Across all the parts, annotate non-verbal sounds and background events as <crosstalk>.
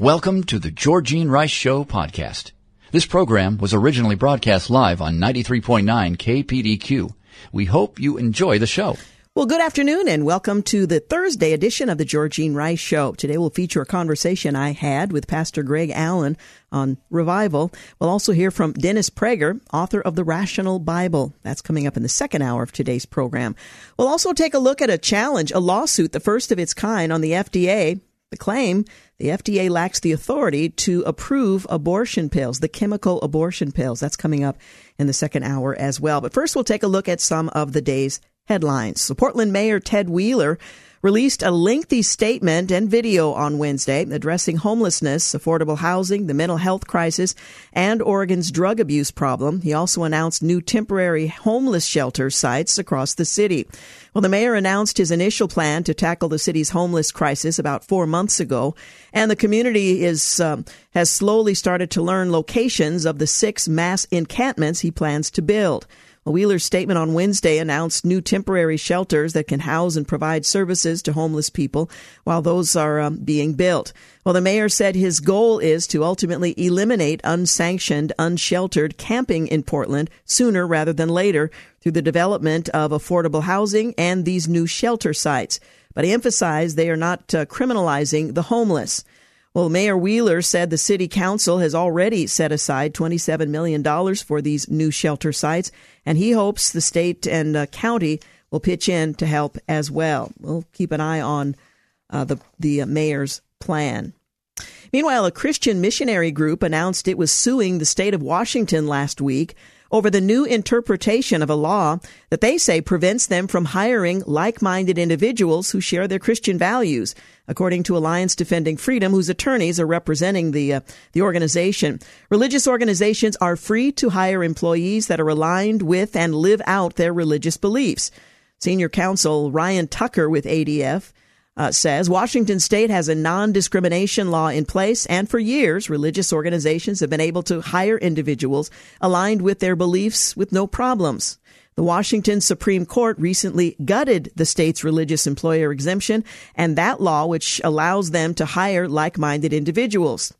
Welcome to the Georgene Rice Show podcast. This program was originally broadcast live on 93.9 KPDQ. We hope you enjoy the show. Well, good afternoon and welcome to the Thursday edition of the Georgene Rice Show. Today we'll feature a conversation I had with Pastor Greg Allen on revival. We'll also hear from Dennis Prager, author of The Rational Bible. That's coming up in the second hour of today's program. We'll also take a look at a challenge, a lawsuit, the first of its kind on the FDA. The claim the FDA lacks the authority to approve abortion pills, the chemical abortion pills. That's coming up in the second hour as well. But first, we'll take a look at some of the day's headlines. So Portland Mayor Ted Wheeler released a lengthy statement and video on Wednesday addressing homelessness, affordable housing, the mental health crisis, and Oregon's drug abuse problem. He also announced new temporary homeless shelter sites across the city. Well, the mayor announced his initial plan to tackle the city's homeless crisis about four months ago, and the community is um, has slowly started to learn locations of the six mass encampments he plans to build. Wheeler's statement on Wednesday announced new temporary shelters that can house and provide services to homeless people while those are um, being built. Well, the mayor said his goal is to ultimately eliminate unsanctioned, unsheltered camping in Portland sooner rather than later through the development of affordable housing and these new shelter sites. But he emphasized they are not uh, criminalizing the homeless. Well, Mayor Wheeler said the city council has already set aside $27 million for these new shelter sites, and he hopes the state and uh, county will pitch in to help as well. We'll keep an eye on uh, the, the uh, mayor's plan. Meanwhile, a Christian missionary group announced it was suing the state of Washington last week over the new interpretation of a law that they say prevents them from hiring like-minded individuals who share their Christian values, according to Alliance Defending Freedom, whose attorneys are representing the uh, the organization. Religious organizations are free to hire employees that are aligned with and live out their religious beliefs. Senior counsel Ryan Tucker with ADF uh, says Washington state has a non discrimination law in place, and for years, religious organizations have been able to hire individuals aligned with their beliefs with no problems. The Washington Supreme Court recently gutted the state's religious employer exemption and that law, which allows them to hire like minded individuals.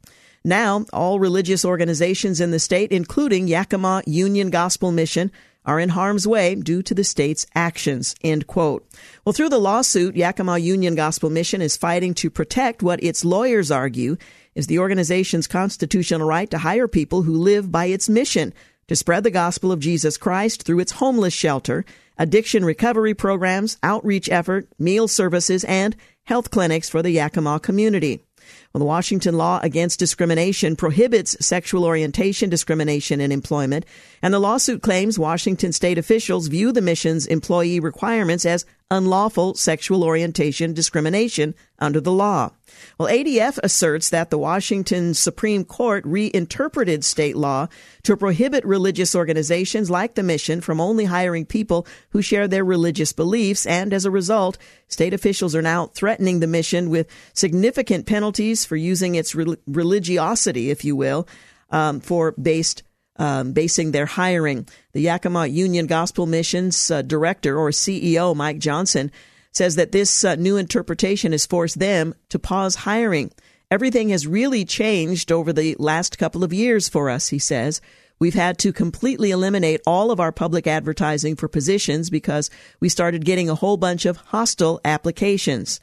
Now, all religious organizations in the state, including Yakima Union Gospel Mission, are in harm's way due to the state's actions. End quote. Well, through the lawsuit, Yakima Union Gospel Mission is fighting to protect what its lawyers argue is the organization's constitutional right to hire people who live by its mission to spread the gospel of Jesus Christ through its homeless shelter, addiction recovery programs, outreach effort, meal services, and health clinics for the Yakima community. Well, the Washington law against discrimination prohibits sexual orientation discrimination in employment, and the lawsuit claims Washington state officials view the mission's employee requirements as unlawful sexual orientation discrimination under the law. Well, ADF asserts that the Washington Supreme Court reinterpreted state law to prohibit religious organizations like the mission from only hiring people who share their religious beliefs, and as a result, state officials are now threatening the mission with significant penalties for using its religiosity, if you will, um, for based um, basing their hiring. The Yakima Union Gospel Missions uh, director or CEO, Mike Johnson, says that this uh, new interpretation has forced them to pause hiring. Everything has really changed over the last couple of years for us, he says. We've had to completely eliminate all of our public advertising for positions because we started getting a whole bunch of hostile applications.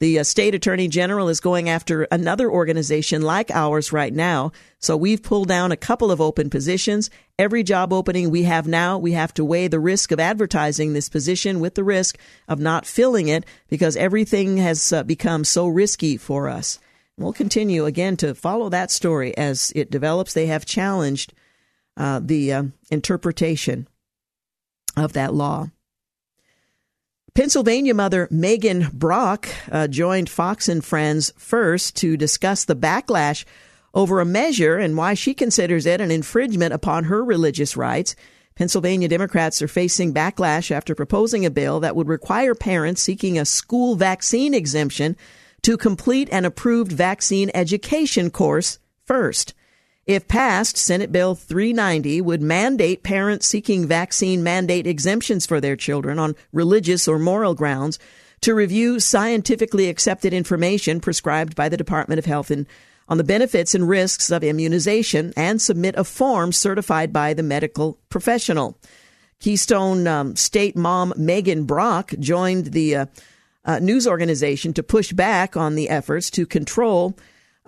The uh, state attorney general is going after another organization like ours right now. So we've pulled down a couple of open positions. Every job opening we have now, we have to weigh the risk of advertising this position with the risk of not filling it because everything has uh, become so risky for us. we'll continue again to follow that story as it develops. They have challenged uh, the uh, interpretation of that law. Pennsylvania mother Megan Brock uh, joined Fox and Friends first to discuss the backlash over a measure and why she considers it an infringement upon her religious rights. Pennsylvania Democrats are facing backlash after proposing a bill that would require parents seeking a school vaccine exemption to complete an approved vaccine education course first. If passed, Senate Bill 390 would mandate parents seeking vaccine mandate exemptions for their children on religious or moral grounds to review scientifically accepted information prescribed by the Department of Health and on the benefits and risks of immunization and submit a form certified by the medical professional. Keystone um, State mom Megan Brock joined the uh, uh, news organization to push back on the efforts to control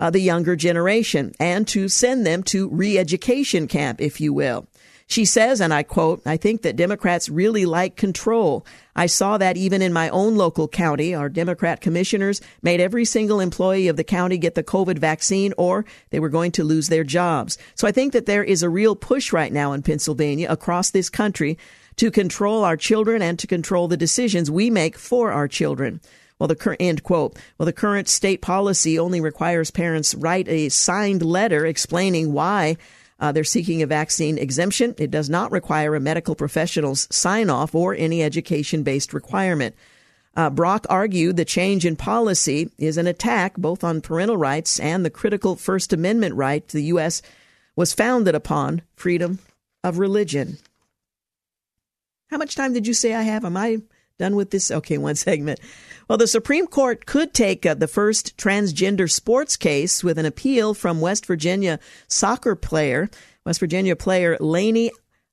uh, the younger generation and to send them to re education camp, if you will. She says, and I quote, I think that Democrats really like control. I saw that even in my own local county. Our Democrat commissioners made every single employee of the county get the COVID vaccine or they were going to lose their jobs. So I think that there is a real push right now in Pennsylvania across this country to control our children and to control the decisions we make for our children. Well, the current end quote. Well, the current state policy only requires parents write a signed letter explaining why uh, they're seeking a vaccine exemption. It does not require a medical professional's sign off or any education based requirement. Uh, Brock argued the change in policy is an attack both on parental rights and the critical First Amendment right the U.S. was founded upon freedom of religion. How much time did you say I have? Am I done with this? Okay, one <laughs> segment. Well, the Supreme Court could take uh, the first transgender sports case with an appeal from West Virginia soccer player, West Virginia player Lainey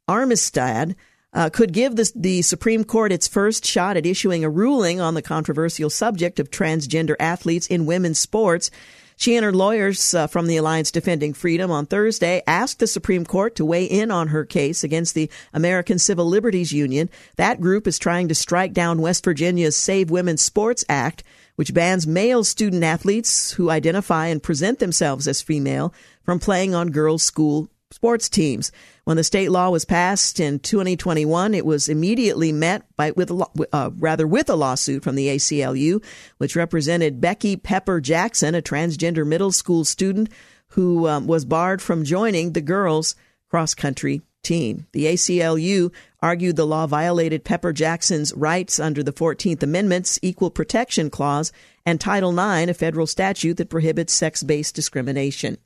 Armistead. Uh, could give the, the Supreme Court its first shot at issuing a ruling on the controversial subject of transgender athletes in women's sports. She and her lawyers uh, from the Alliance Defending Freedom on Thursday asked the Supreme Court to weigh in on her case against the American Civil Liberties Union. That group is trying to strike down West Virginia's Save Women's Sports Act, which bans male student athletes who identify and present themselves as female from playing on girls' school sports teams. When the state law was passed in 2021, it was immediately met by with uh, rather with a lawsuit from the ACLU, which represented Becky Pepper Jackson, a transgender middle school student who um, was barred from joining the girls cross country team. The ACLU argued the law violated Pepper Jackson's rights under the 14th Amendment's Equal Protection Clause and Title IX, a federal statute that prohibits sex based discrimination.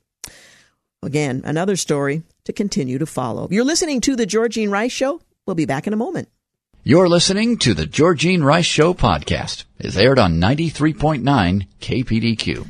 Again, another story to continue to follow. You're listening to The Georgene Rice Show. We'll be back in a moment. You're listening to The Georgene Rice Show podcast. It's aired on 93.9 KPDQ.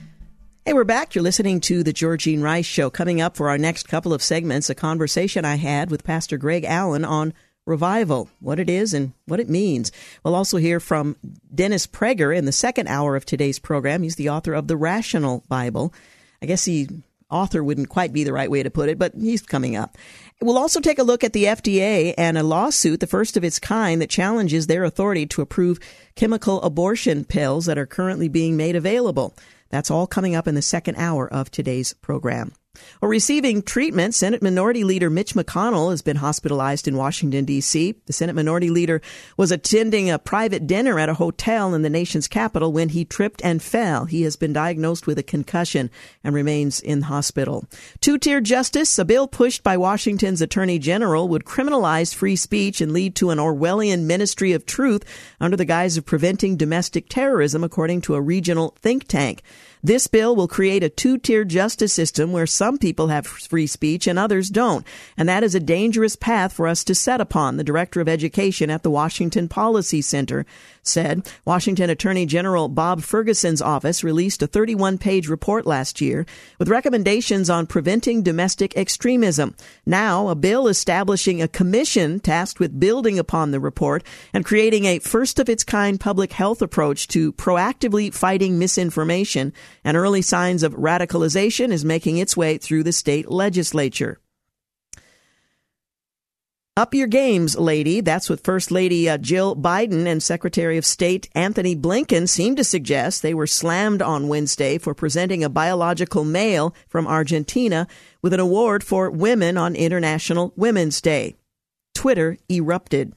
Hey, we're back. You're listening to The Georgene Rice Show. Coming up for our next couple of segments, a conversation I had with Pastor Greg Allen on revival, what it is and what it means. We'll also hear from Dennis Prager in the second hour of today's program. He's the author of The Rational Bible. I guess he author wouldn't quite be the right way to put it, but he's coming up. We'll also take a look at the FDA and a lawsuit, the first of its kind, that challenges their authority to approve chemical abortion pills that are currently being made available. That's all coming up in the second hour of today's program. Well, receiving treatment, Senate Minority Leader Mitch McConnell has been hospitalized in Washington, D.C. The Senate Minority Leader was attending a private dinner at a hotel in the nation's capital when he tripped and fell. He has been diagnosed with a concussion and remains in hospital. Two tier justice, a bill pushed by Washington's Attorney General, would criminalize free speech and lead to an Orwellian ministry of truth under the guise of preventing domestic terrorism, according to a regional think tank. This bill will create a two tier justice system where some people have free speech and others don't. And that is a dangerous path for us to set upon, the director of education at the Washington Policy Center said. Washington Attorney General Bob Ferguson's office released a 31 page report last year with recommendations on preventing domestic extremism. Now, a bill establishing a commission tasked with building upon the report and creating a first of its kind public health approach to proactively fighting misinformation and early signs of radicalization is making its way through the state legislature. Up your games, lady. That's what First Lady uh, Jill Biden and Secretary of State Anthony Blinken seem to suggest. They were slammed on Wednesday for presenting a biological male from Argentina with an award for women on International Women's Day. Twitter erupted.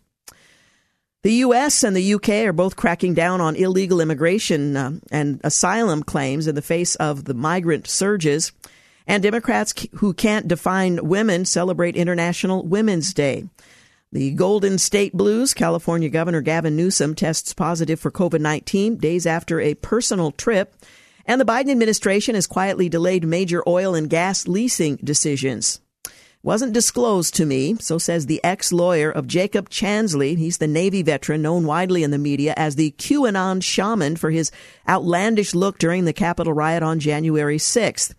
The U.S. and the U.K. are both cracking down on illegal immigration uh, and asylum claims in the face of the migrant surges. And Democrats who can't define women celebrate International Women's Day. The Golden State Blues, California Governor Gavin Newsom tests positive for COVID 19 days after a personal trip. And the Biden administration has quietly delayed major oil and gas leasing decisions. Wasn't disclosed to me, so says the ex lawyer of Jacob Chansley. He's the Navy veteran known widely in the media as the QAnon shaman for his outlandish look during the Capitol riot on January 6th.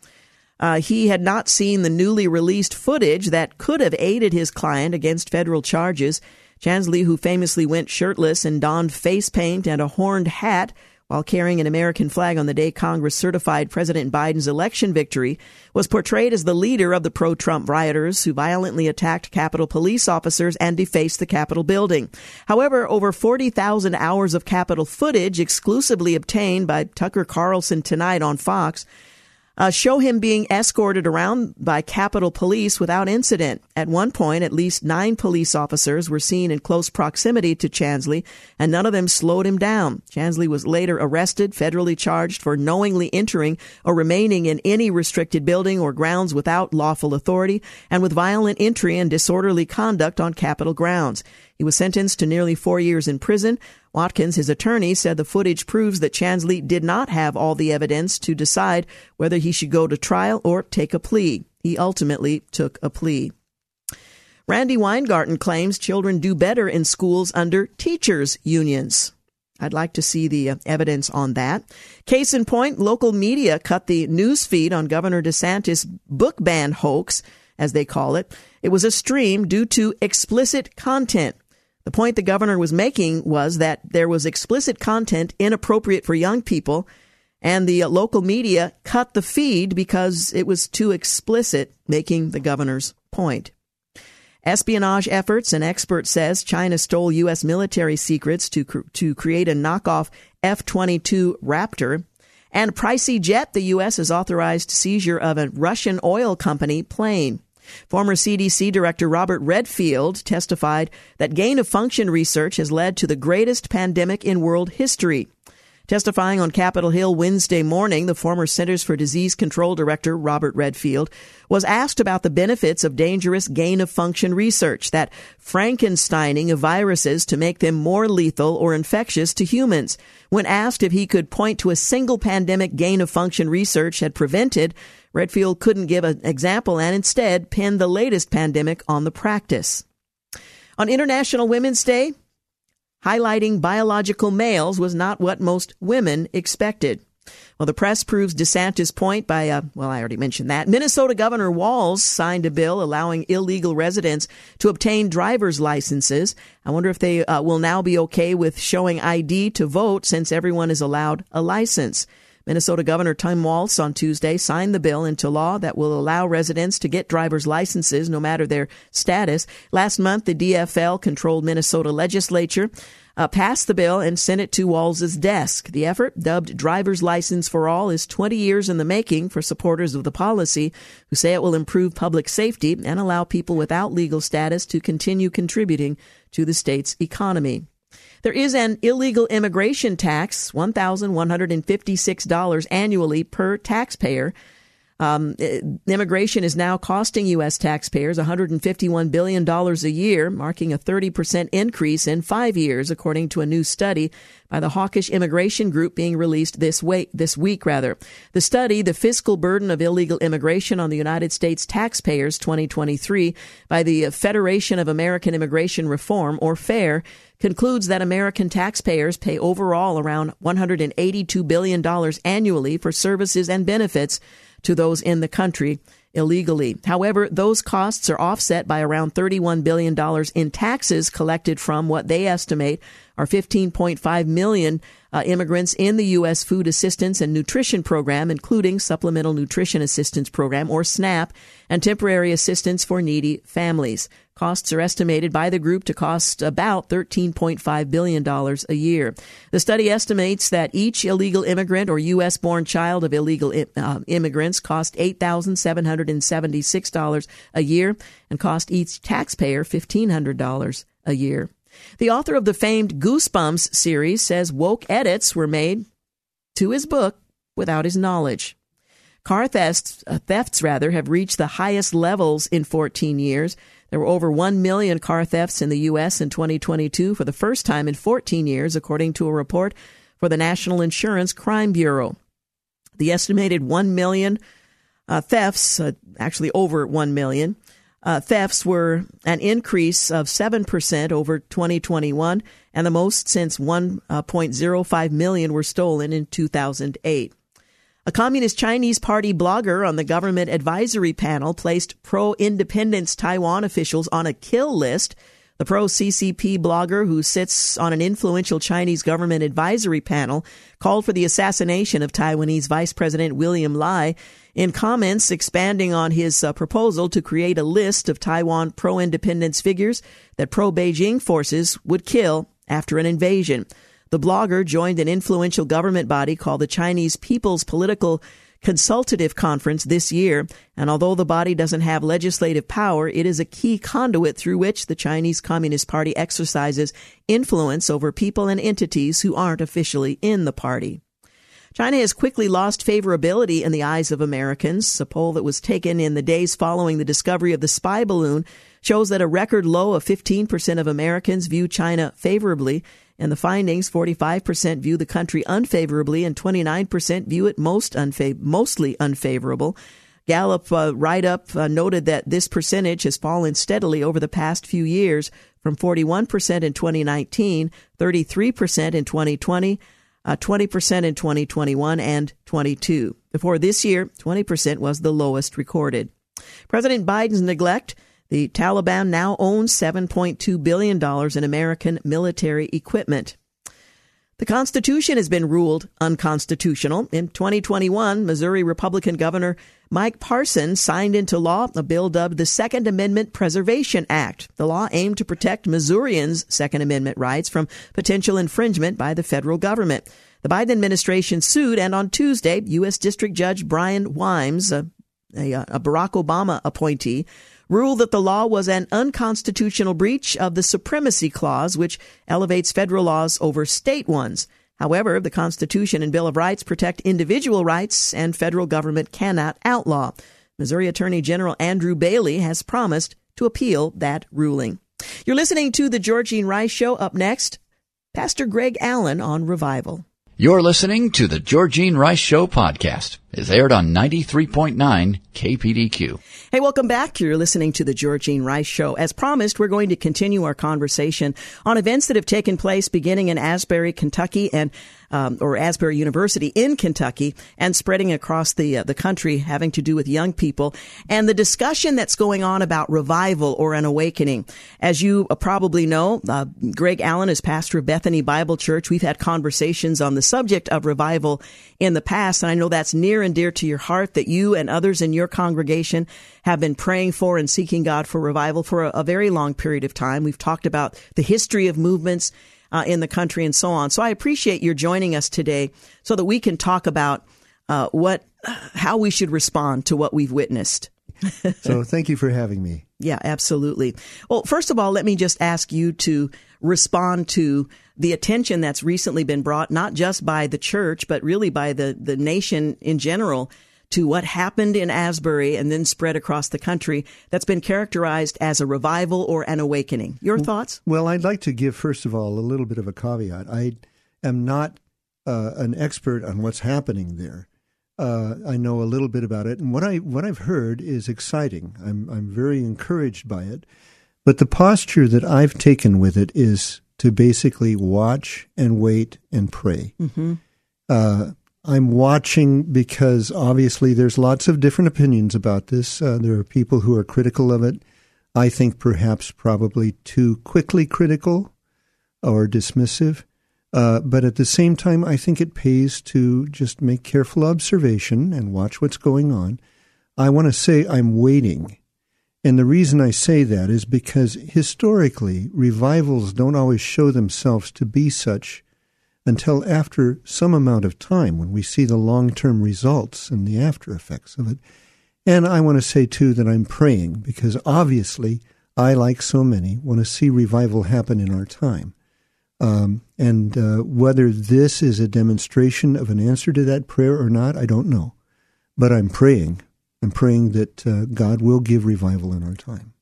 Uh, he had not seen the newly released footage that could have aided his client against federal charges. Chansley, who famously went shirtless and donned face paint and a horned hat while carrying an American flag on the day Congress certified President Biden's election victory, was portrayed as the leader of the pro Trump rioters who violently attacked Capitol police officers and defaced the Capitol building. However, over 40,000 hours of Capitol footage exclusively obtained by Tucker Carlson tonight on Fox uh, show him being escorted around by Capitol Police without incident. At one point, at least nine police officers were seen in close proximity to Chansley, and none of them slowed him down. Chansley was later arrested, federally charged for knowingly entering or remaining in any restricted building or grounds without lawful authority, and with violent entry and disorderly conduct on Capitol grounds. He was sentenced to nearly four years in prison. Watkins, his attorney, said the footage proves that Chansley did not have all the evidence to decide whether he should go to trial or take a plea. He ultimately took a plea. Randi Weingarten claims children do better in schools under teachers' unions. I'd like to see the uh, evidence on that. Case in point, local media cut the news feed on Governor DeSantis' book ban hoax, as they call it. It was a stream due to explicit content. The point the governor was making was that there was explicit content inappropriate for young people, and the uh, local media cut the feed because it was too explicit, making the governor's point. Espionage efforts, an expert says China stole U.S. military secrets to, to create a knockoff F 22 Raptor. And pricey jet, the U.S. has authorized seizure of a Russian oil company plane. Former CDC Director Robert Redfield testified that gain of function research has led to the greatest pandemic in world history. Testifying on Capitol Hill Wednesday morning, the former Centers for Disease Control Director, Robert Redfield, was asked about the benefits of dangerous gain of function research, that Frankensteining of viruses to make them more lethal or infectious to humans. When asked if he could point to a single pandemic gain of function research had prevented, Redfield couldn't give an example and instead pinned the latest pandemic on the practice. On International Women's Day, highlighting biological males was not what most women expected. Well, the press proves DeSantis' point by, uh, well, I already mentioned that. Minnesota Governor Walz signed a bill allowing illegal residents to obtain driver's licenses. I wonder if they uh, will now be okay with showing ID to vote since everyone is allowed a license. Minnesota Governor Tim Walz on Tuesday signed the bill into law that will allow residents to get driver's licenses no matter their status. Last month, the DFL controlled Minnesota legislature uh, passed the bill and sent it to Walz's desk. The effort, dubbed Driver's License for All, is 20 years in the making for supporters of the policy who say it will improve public safety and allow people without legal status to continue contributing to the state's economy. There is an illegal immigration tax, $1,156 annually per taxpayer. Um, immigration is now costing U.S. taxpayers $151 billion a year, marking a 30% increase in five years, according to a new study by the Hawkish Immigration Group being released this, this week. Rather, the study, "The Fiscal Burden of Illegal Immigration on the United States Taxpayers 2023" by the Federation of American Immigration Reform, or FAIR, concludes that American taxpayers pay overall around $182 billion annually for services and benefits to those in the country illegally. However, those costs are offset by around $31 billion in taxes collected from what they estimate are 15.5 million uh, immigrants in the U.S. Food Assistance and Nutrition Program, including Supplemental Nutrition Assistance Program, or SNAP, and temporary assistance for needy families. Costs are estimated by the group to cost about $13.5 billion a year. The study estimates that each illegal immigrant or U.S. born child of illegal uh, immigrants cost $8,776 a year and cost each taxpayer $1,500 a year. The author of the famed Goosebumps series says woke edits were made to his book without his knowledge. Car thefts, uh, thefts rather, have reached the highest levels in 14 years. There were over 1 million car thefts in the U.S. in 2022 for the first time in 14 years, according to a report for the National Insurance Crime Bureau. The estimated 1 million uh, thefts, uh, actually over 1 million, uh, thefts were an increase of 7% over 2021 and the most since 1.05 million were stolen in 2008. A Communist Chinese Party blogger on the government advisory panel placed pro independence Taiwan officials on a kill list. The pro CCP blogger, who sits on an influential Chinese government advisory panel, called for the assassination of Taiwanese Vice President William Lai in comments expanding on his uh, proposal to create a list of Taiwan pro independence figures that pro Beijing forces would kill after an invasion. The blogger joined an influential government body called the Chinese People's Political Consultative Conference this year, and although the body doesn't have legislative power, it is a key conduit through which the Chinese Communist Party exercises influence over people and entities who aren't officially in the party. China has quickly lost favorability in the eyes of Americans. A poll that was taken in the days following the discovery of the spy balloon shows that a record low of 15% of Americans view China favorably. And the findings, 45% view the country unfavorably and 29% view it most mostly unfavorable. Gallup uh, write-up uh, noted that this percentage has fallen steadily over the past few years from 41% in 2019, 33% in 2020, uh, 20% in 2021 and 22. Before this year, 20% was the lowest recorded. President Biden's neglect the Taliban now owns $7.2 billion in American military equipment. The Constitution has been ruled unconstitutional. In 2021, Missouri Republican Governor Mike Parson signed into law a bill dubbed the Second Amendment Preservation Act. The law aimed to protect Missourians' Second Amendment rights from potential infringement by the federal government. The Biden administration sued, and on Tuesday, U.S. District Judge Brian Wimes, a, a, a Barack Obama appointee, ruled that the law was an unconstitutional breach of the Supremacy Clause, which elevates federal laws over state ones. However, the Constitution and Bill of Rights protect individual rights, and federal government cannot outlaw. Missouri Attorney General Andrew Bailey has promised to appeal that ruling. You're listening to The Georgene Rice Show. Up next, Pastor Greg Allen on revival. You're listening to the Georgene Rice Show podcast. It's aired on 93.9 KPDQ. Hey, welcome back. You're listening to the Georgene Rice Show. As promised, we're going to continue our conversation on events that have taken place beginning in Asbury, Kentucky and um, or Asbury University in Kentucky and spreading across the uh, the country, having to do with young people and the discussion that's going on about revival or an awakening. As you uh, probably know, uh, Greg Allen is pastor of Bethany Bible Church. We've had conversations on the subject of revival in the past, and I know that's near and dear to your heart. That you and others in your congregation have been praying for and seeking God for revival for a, a very long period of time. We've talked about the history of movements uh, in the country and so on. So I appreciate your joining us today so that we can talk about uh, what, how we should respond to what we've witnessed. so thank you for having me. <laughs> Yeah, absolutely. Well, first of all, let me just ask you to respond to the attention that's recently been brought, not just by the church, but really by the, the nation in general to what happened in Asbury and then spread across the country that's been characterized as a revival or an awakening. Your thoughts? Well, I'd like to give, first of all, a little bit of a caveat. I am not uh, an expert on what's happening there. Uh, I know a little bit about it, and what I what I've heard is exciting. I'm I'm very encouraged by it, but the posture that I've taken with it is to basically watch and wait and pray. Mm-hmm. Uh, I'm watching because obviously there's lots of different opinions about this. Uh, there are people who are critical of it. I think perhaps probably too quickly critical or dismissive. Uh, but at the same time, I think it pays to just make careful observation and watch what's going on. I want to say I'm waiting. And the reason I say that is because historically, revivals don't always show themselves to be such until after some amount of time when we see the long term results and the after effects of it. And I want to say, too, that I'm praying because obviously I, like so many, want to see revival happen in our time. Um, and uh, whether this is a demonstration of an answer to that prayer or not, I don't know. But I'm praying. I'm praying that uh, God will give revival in our time.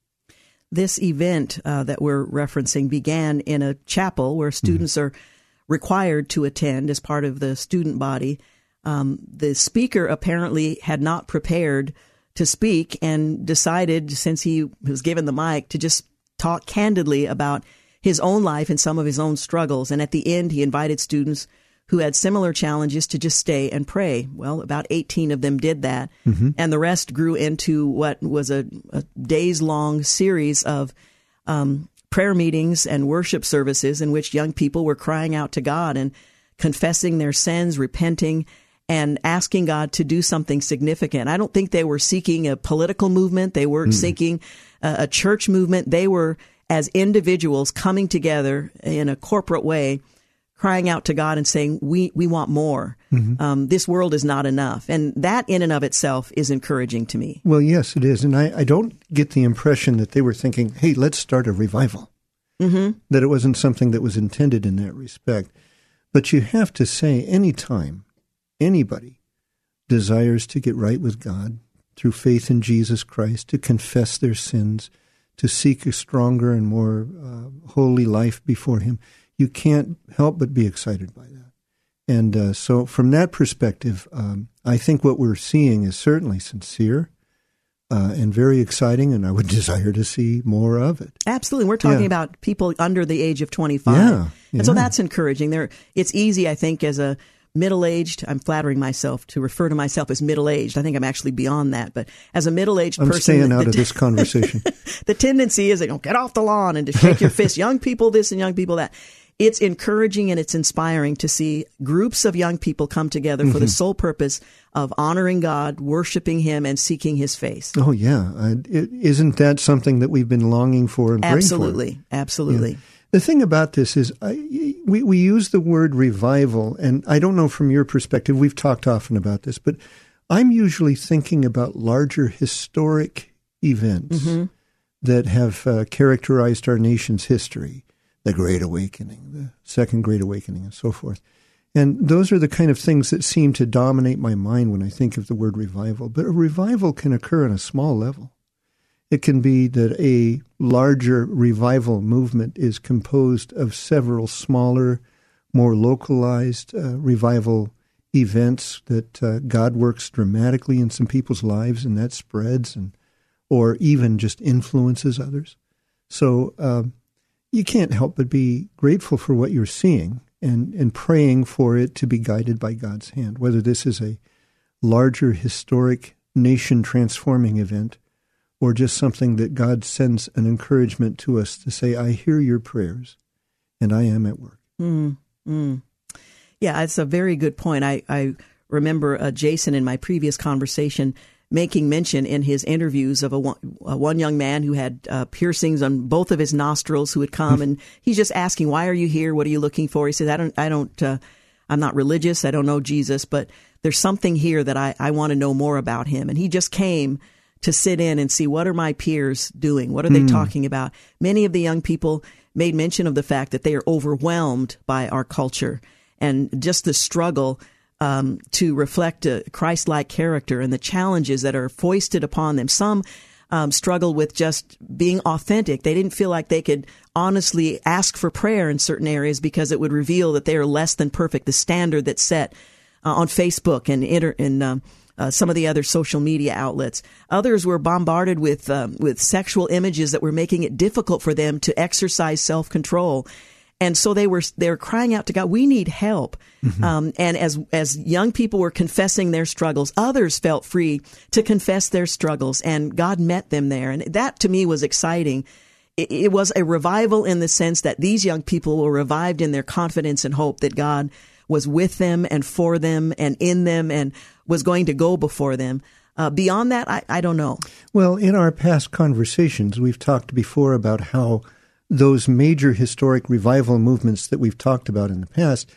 This event uh, that we're referencing began in a chapel where students mm-hmm. are required to attend as part of the student body. Um, the speaker apparently had not prepared to speak and decided, since he was given the mic, to just talk candidly about his own life and some of his own struggles. And at the end, he invited students who had similar challenges to just stay and pray. Well, about 18 of them did that. Mm-hmm. And the rest grew into what was a, a days long series of um, prayer meetings and worship services in which young people were crying out to God and confessing their sins, repenting, and asking God to do something significant. I don't think they were seeking a political movement. They weren't mm. seeking a, a church movement. They were, as individuals, coming together in a corporate way, crying out to God and saying, "We we want more. Mm-hmm. Um, this world is not enough." And that, in and of itself, is encouraging to me. Well, yes, it is, and I, I don't get the impression that they were thinking, "Hey, let's start a revival." Mm-hmm. That it wasn't something that was intended in that respect. But you have to say, any time anybody desires to get right with God through faith in Jesus Christ, to confess their sins, to seek a stronger and more uh, holy life before Him, you can't help but be excited by that. And uh, so, from that perspective, um, I think what we're seeing is certainly sincere. Uh, and very exciting, and I would <laughs> desire to see more of it. Absolutely, we're talking yeah. about people under the age of twenty-five, yeah, yeah. and so that's encouraging. There, it's easy, I think, as a middle aged. I'm flattering myself to refer to myself as middle aged. I think I'm actually beyond that. But as a middle aged person, staying out the, of this conversation. <laughs> the tendency is, you know, get off the lawn and to shake your <laughs> fist. young people this and young people that. It's encouraging and it's inspiring to see groups of young people come together mm-hmm. for the mm-hmm. sole purpose of honoring God, worshiping Him, and seeking His face. Oh yeah, is not that something that we've been longing for and absolutely, for? absolutely. Yeah. The thing about this is, I, we, we use the word revival, and I don't know from your perspective, we've talked often about this, but I'm usually thinking about larger historic events mm-hmm. that have uh, characterized our nation's history the Great Awakening, the Second Great Awakening, and so forth. And those are the kind of things that seem to dominate my mind when I think of the word revival. But a revival can occur on a small level. It can be that a larger revival movement is composed of several smaller, more localized uh, revival events that uh, God works dramatically in some people's lives and that spreads and or even just influences others. So um, you can't help but be grateful for what you're seeing and, and praying for it to be guided by God's hand, whether this is a larger historic nation transforming event or just something that God sends an encouragement to us to say, I hear your prayers and I am at work. Mm, mm. Yeah, it's a very good point. I, I remember uh, Jason in my previous conversation making mention in his interviews of a one, a one young man who had uh, piercings on both of his nostrils who had come and he's just asking, why are you here? What are you looking for? He says, I don't, I don't, uh, I'm not religious. I don't know Jesus, but there's something here that I, I want to know more about him. And he just came to sit in and see what are my peers doing? What are they mm. talking about? Many of the young people made mention of the fact that they are overwhelmed by our culture and just the struggle um, to reflect a Christ-like character and the challenges that are foisted upon them. Some um, struggle with just being authentic. They didn't feel like they could honestly ask for prayer in certain areas because it would reveal that they are less than perfect. The standard that's set uh, on Facebook and inter- um, uh, some of the other social media outlets. Others were bombarded with um, with sexual images that were making it difficult for them to exercise self control. And so they were they were crying out to God, "We need help." Mm-hmm. Um, and as as young people were confessing their struggles, others felt free to confess their struggles, and God met them there. And that to me was exciting. It, it was a revival in the sense that these young people were revived in their confidence and hope that God was with them and for them and in them and was going to go before them. Uh, beyond that, I, I don't know. Well, in our past conversations, we've talked before about how those major historic revival movements that we've talked about in the past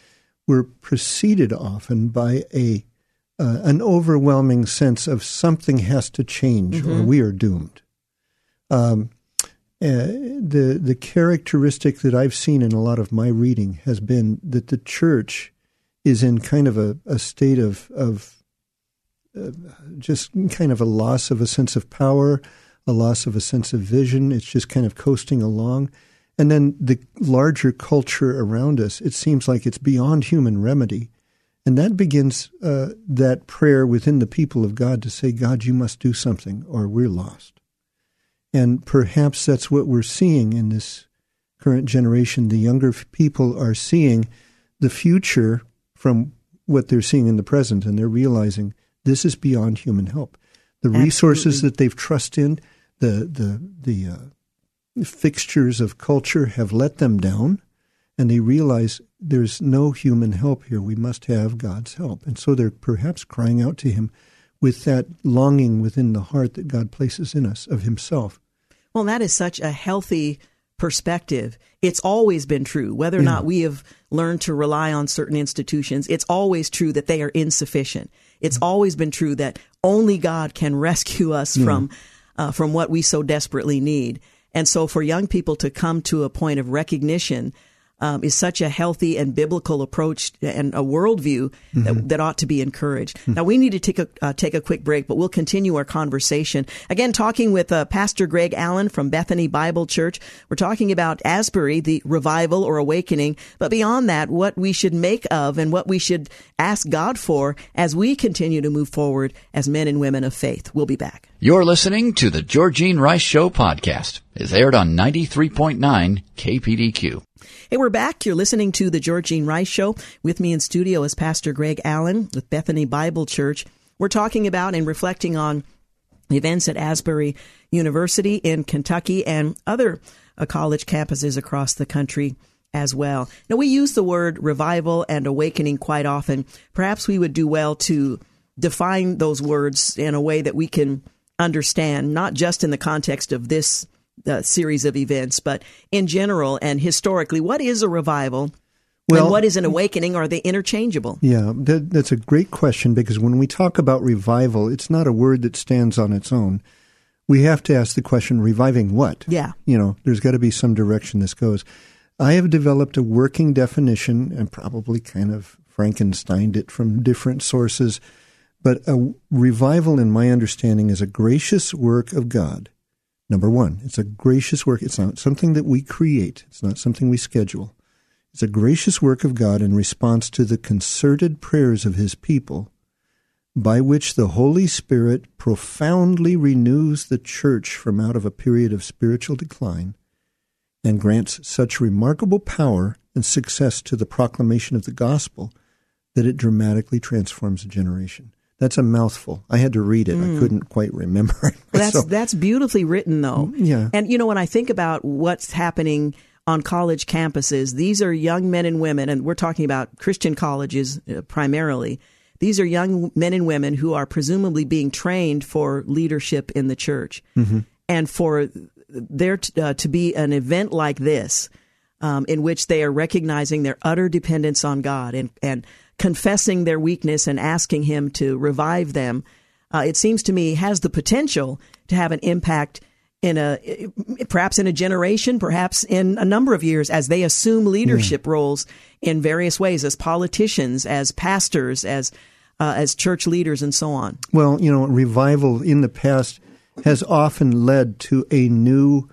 were preceded often by a uh, an overwhelming sense of something has to change mm-hmm. or we are doomed. Um, uh, the the characteristic that I've seen in a lot of my reading has been that the church is in kind of a, a state of of uh, just kind of a loss of a sense of power, a loss of a sense of vision. It's just kind of coasting along. And then the larger culture around us, it seems like it's beyond human remedy. And that begins uh, that prayer within the people of God to say, God, you must do something or we're lost. And perhaps that's what we're seeing in this current generation. The younger people are seeing the future from what they're seeing in the present, and they're realizing this is beyond human help. The Absolutely. resources that they've trusted in, the the the uh, fixtures of culture have let them down, and they realize there's no human help here. We must have God's help, and so they're perhaps crying out to Him with that longing within the heart that God places in us of Himself. Well, that is such a healthy perspective. It's always been true, whether or not we have learned to rely on certain institutions. It's always true that they are insufficient. It's Mm-hmm. always been true that only God can <laughs> rescue us from uh, from what we so desperately need. And so, for young people to come to a point of recognition um, is such a healthy and biblical approach and a worldview that, that ought to be encouraged. Now, we need to take a uh, take a quick break, but we'll continue our conversation again. Talking with uh, Pastor Greg Allen from Bethany Bible Church, we're talking about Asbury, the revival or awakening, but beyond that, what we should make of and what we should ask God for as we continue to move forward as men and women of faith. We'll be back. You're listening to the Georgene Rice Show podcast. It's aired on 93.9 KPDQ. Hey, we're back. You're listening to the Georgene Rice Show. With me in studio is Pastor Greg Allen with Bethany Bible Church. We're talking about and reflecting on events at Asbury University in Kentucky and other uh, college campuses across the country as well. Now, we use the word revival and awakening quite often. Perhaps we would do well to define those words in a way that we can understand, not just in the context of this uh, series of events, but in general and historically, what is a revival? Well- and what is an awakening? Are they interchangeable? Yeah, that, that's a great question because when we talk about revival, it's not a word that stands on its own. We have to ask the question reviving what? Yeah. You know, there's got to be some direction this goes. I have developed a working definition and probably kind of Frankensteined it from different sources. But a revival, in my understanding, is a gracious work of God. Number one, it's a gracious work. It's not something that we create, it's not something we schedule. It's a gracious work of God in response to the concerted prayers of His people, by which the Holy Spirit profoundly renews the church from out of a period of spiritual decline and grants such remarkable power and success to the proclamation of the gospel that it dramatically transforms a generation. That's a mouthful. I had to read it. I couldn't quite remember it. <laughs> That's So- that's beautifully written, though. yeah. And you know, when I think about what's happening on college campuses, these are young men and women, and we're talking about Christian colleges uh, primarily. These are young men and women who are presumably being trained for leadership in the church, and for there t- uh, to be an event like this, um, in which they are recognizing their utter dependence on God and and confessing their weakness and asking Him to revive them, uh, it seems to me has the potential to have an impact in a perhaps in a generation, perhaps in a number of years, as they assume leadership roles in various ways, as politicians, as pastors, as uh, as church leaders, and so on. Well, you know, revival in the past has often led to a new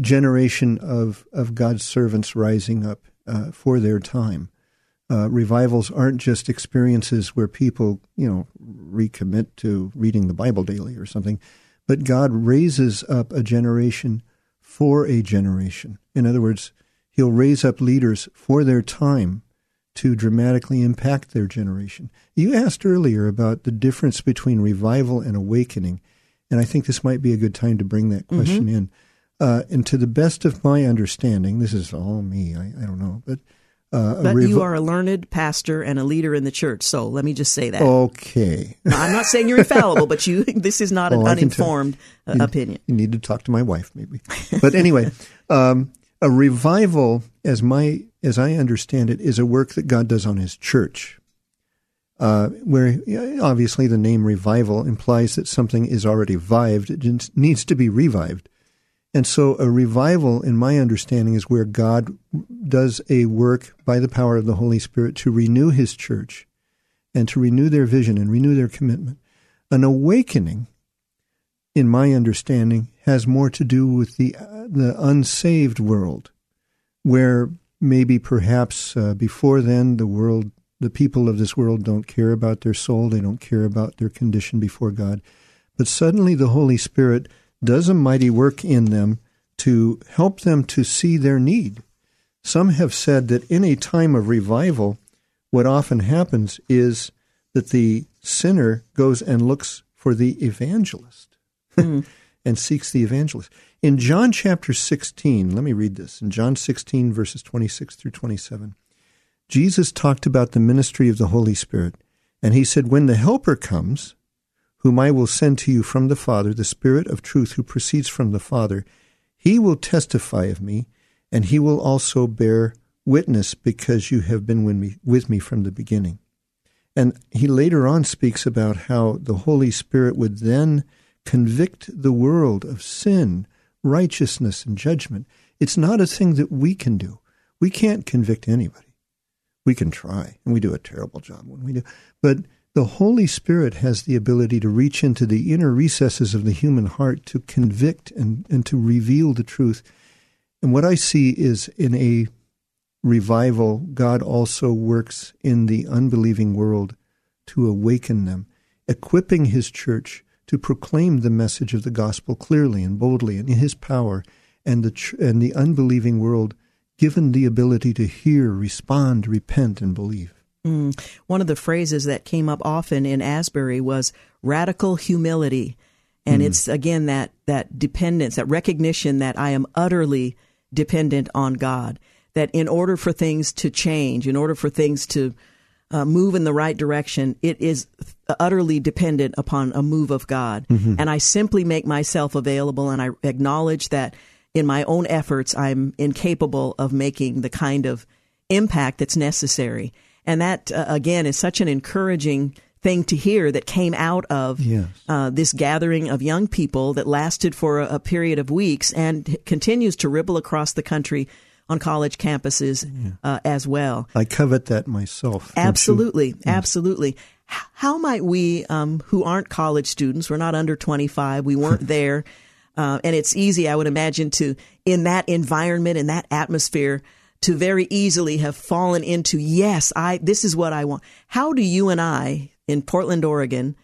generation of, of God's servants rising up uh, for their time. Uh, revivals aren't just experiences where people, you know, recommit to reading the Bible daily or something, but God raises up a generation for a generation. In other words, He'll raise up leaders for their time to dramatically impact their generation. You asked earlier about the difference between revival and awakening, and I think this might be a good time to bring that question in. Uh, and to the best of my understanding, this is all me, I, I don't know, but uh, But revi- you are a learned pastor and a leader in the church, so let me just say that. okay. I'm not saying you're infallible, but you <laughs> this is not an Oh, tell. uninformed uh, opinion. You need to talk to my wife, maybe. But anyway, <laughs> um, a revival, as my as I understand it, is a work that God does on His church. Uh, where obviously the name revival implies that something is already vived; it needs to be revived. And so a revival, in my understanding, is where God does a work by the power of the Holy Spirit to renew his church and to renew their vision and renew their commitment. An awakening, in my understanding, has more to do with the, uh, the unsaved world, where maybe perhaps uh, before then the world, the people of this world don't care about their soul, they don't care about their condition before God. But suddenly the Holy Spirit does a mighty work in them to help them to see their need. Some have said that in a time of revival, what often happens is that the sinner goes and looks for the evangelist <laughs> mm. and seeks the evangelist. In John chapter 16, let me read this. In John 16, verses 26 through 27, Jesus talked about the ministry of the Holy Spirit. And he said, When the Helper comes, whom I will send to you from the Father, the Spirit of truth who proceeds from the Father, he will testify of me, and he will also bear witness because you have been with me, with me from the beginning. And he later on speaks about how the Holy Spirit would then convict the world of sin, righteousness, and judgment. It's not a thing that we can do. We can't convict anybody. We can try, and we do a terrible job when we do. But the Holy Spirit has the ability to reach into the inner recesses of the human heart to convict and, and to reveal the truth. And what I see is in a revival, God also works in the unbelieving world to awaken them, equipping His church to proclaim the message of the gospel clearly and boldly and in His power, and the, and the unbelieving world given the ability to hear, respond, repent, and believe. Mm. One of the phrases that came up often in Asbury was radical humility. And mm. it's again that, that dependence, that recognition that I am utterly dependent on God. That in order for things to change, in order for things to uh, move in the right direction, it is utterly dependent upon a move of God. Mm-hmm. And I simply make myself available and I acknowledge that in my own efforts, I'm incapable of making the kind of impact that's necessary. And that, uh, again, is such an encouraging thing to hear that came out of yes. uh, this gathering of young people that lasted for a, a, period of weeks and continues to ripple across the country on college campuses yeah. uh, as well. I covet that myself. Absolutely, absolutely. How might we, um, who aren't college students, we're not under 25, we weren't <laughs> there, uh, and it's easy, I would imagine, to, in that environment, in that atmosphere, to very easily have fallen into, yes, I, this is what I want. How do you and I in Portland, Oregon,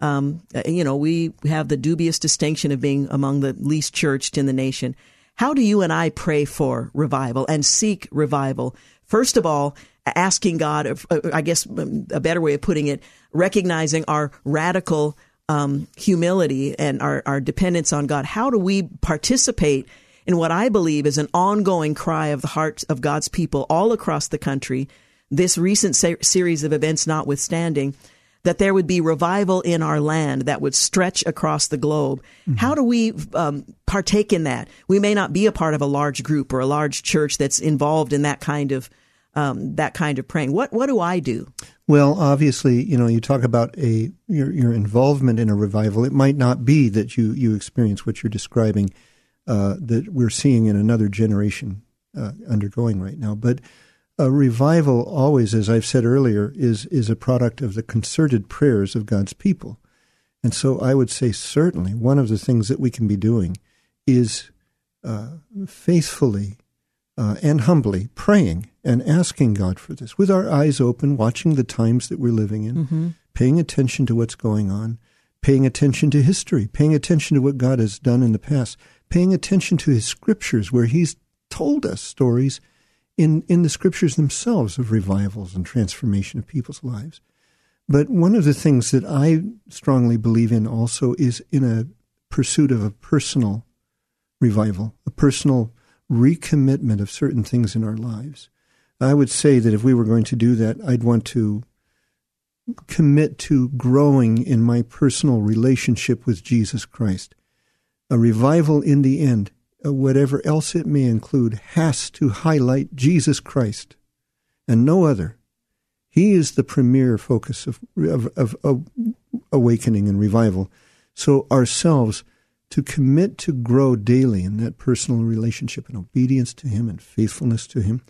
um, uh, you know, we have the dubious distinction of being among the least churched in the nation. How do you and I pray for revival and seek revival? First of all, asking God, uh, I guess um, a better way of putting it, recognizing our radical um, humility and our, our dependence on God. How do we participate in what I believe is an ongoing cry of the hearts of God's people all across the country, this recent series of events notwithstanding, that there would be revival in our land that would stretch across the globe. Mm-hmm. How do we um, partake in that? We may not be a part of a large group or a large church that's involved in that kind of um, that kind of praying. What what do I do? Well, obviously, you know, you talk about a your your involvement in a revival. It might not be that you you experience what you're describing uh, that we're seeing in another generation uh, undergoing right now. But a revival always, as I've said earlier, is is a product of the concerted prayers of God's people. And so I would say certainly one of the things that we can be doing is uh, faithfully uh, and humbly praying and asking God for this with our eyes open, watching the times that we're living in, mm-hmm. paying attention to what's going on, paying attention to history, paying attention to what God has done in the past, paying attention to his scriptures where he's told us stories in, in the scriptures themselves of revivals and transformation of people's lives. But one of the things that I strongly believe in also is in a pursuit of a personal revival, a personal recommitment of certain things in our lives. I would say that if we were going to do that, I'd want to commit to growing in my personal relationship with Jesus Christ a revival in the end, uh, whatever else it may include, has to highlight Jesus Christ and no other. He is the premier focus of, of, of, of awakening and revival. So ourselves to commit to grow daily in that personal relationship and obedience to Him and faithfulness to Him.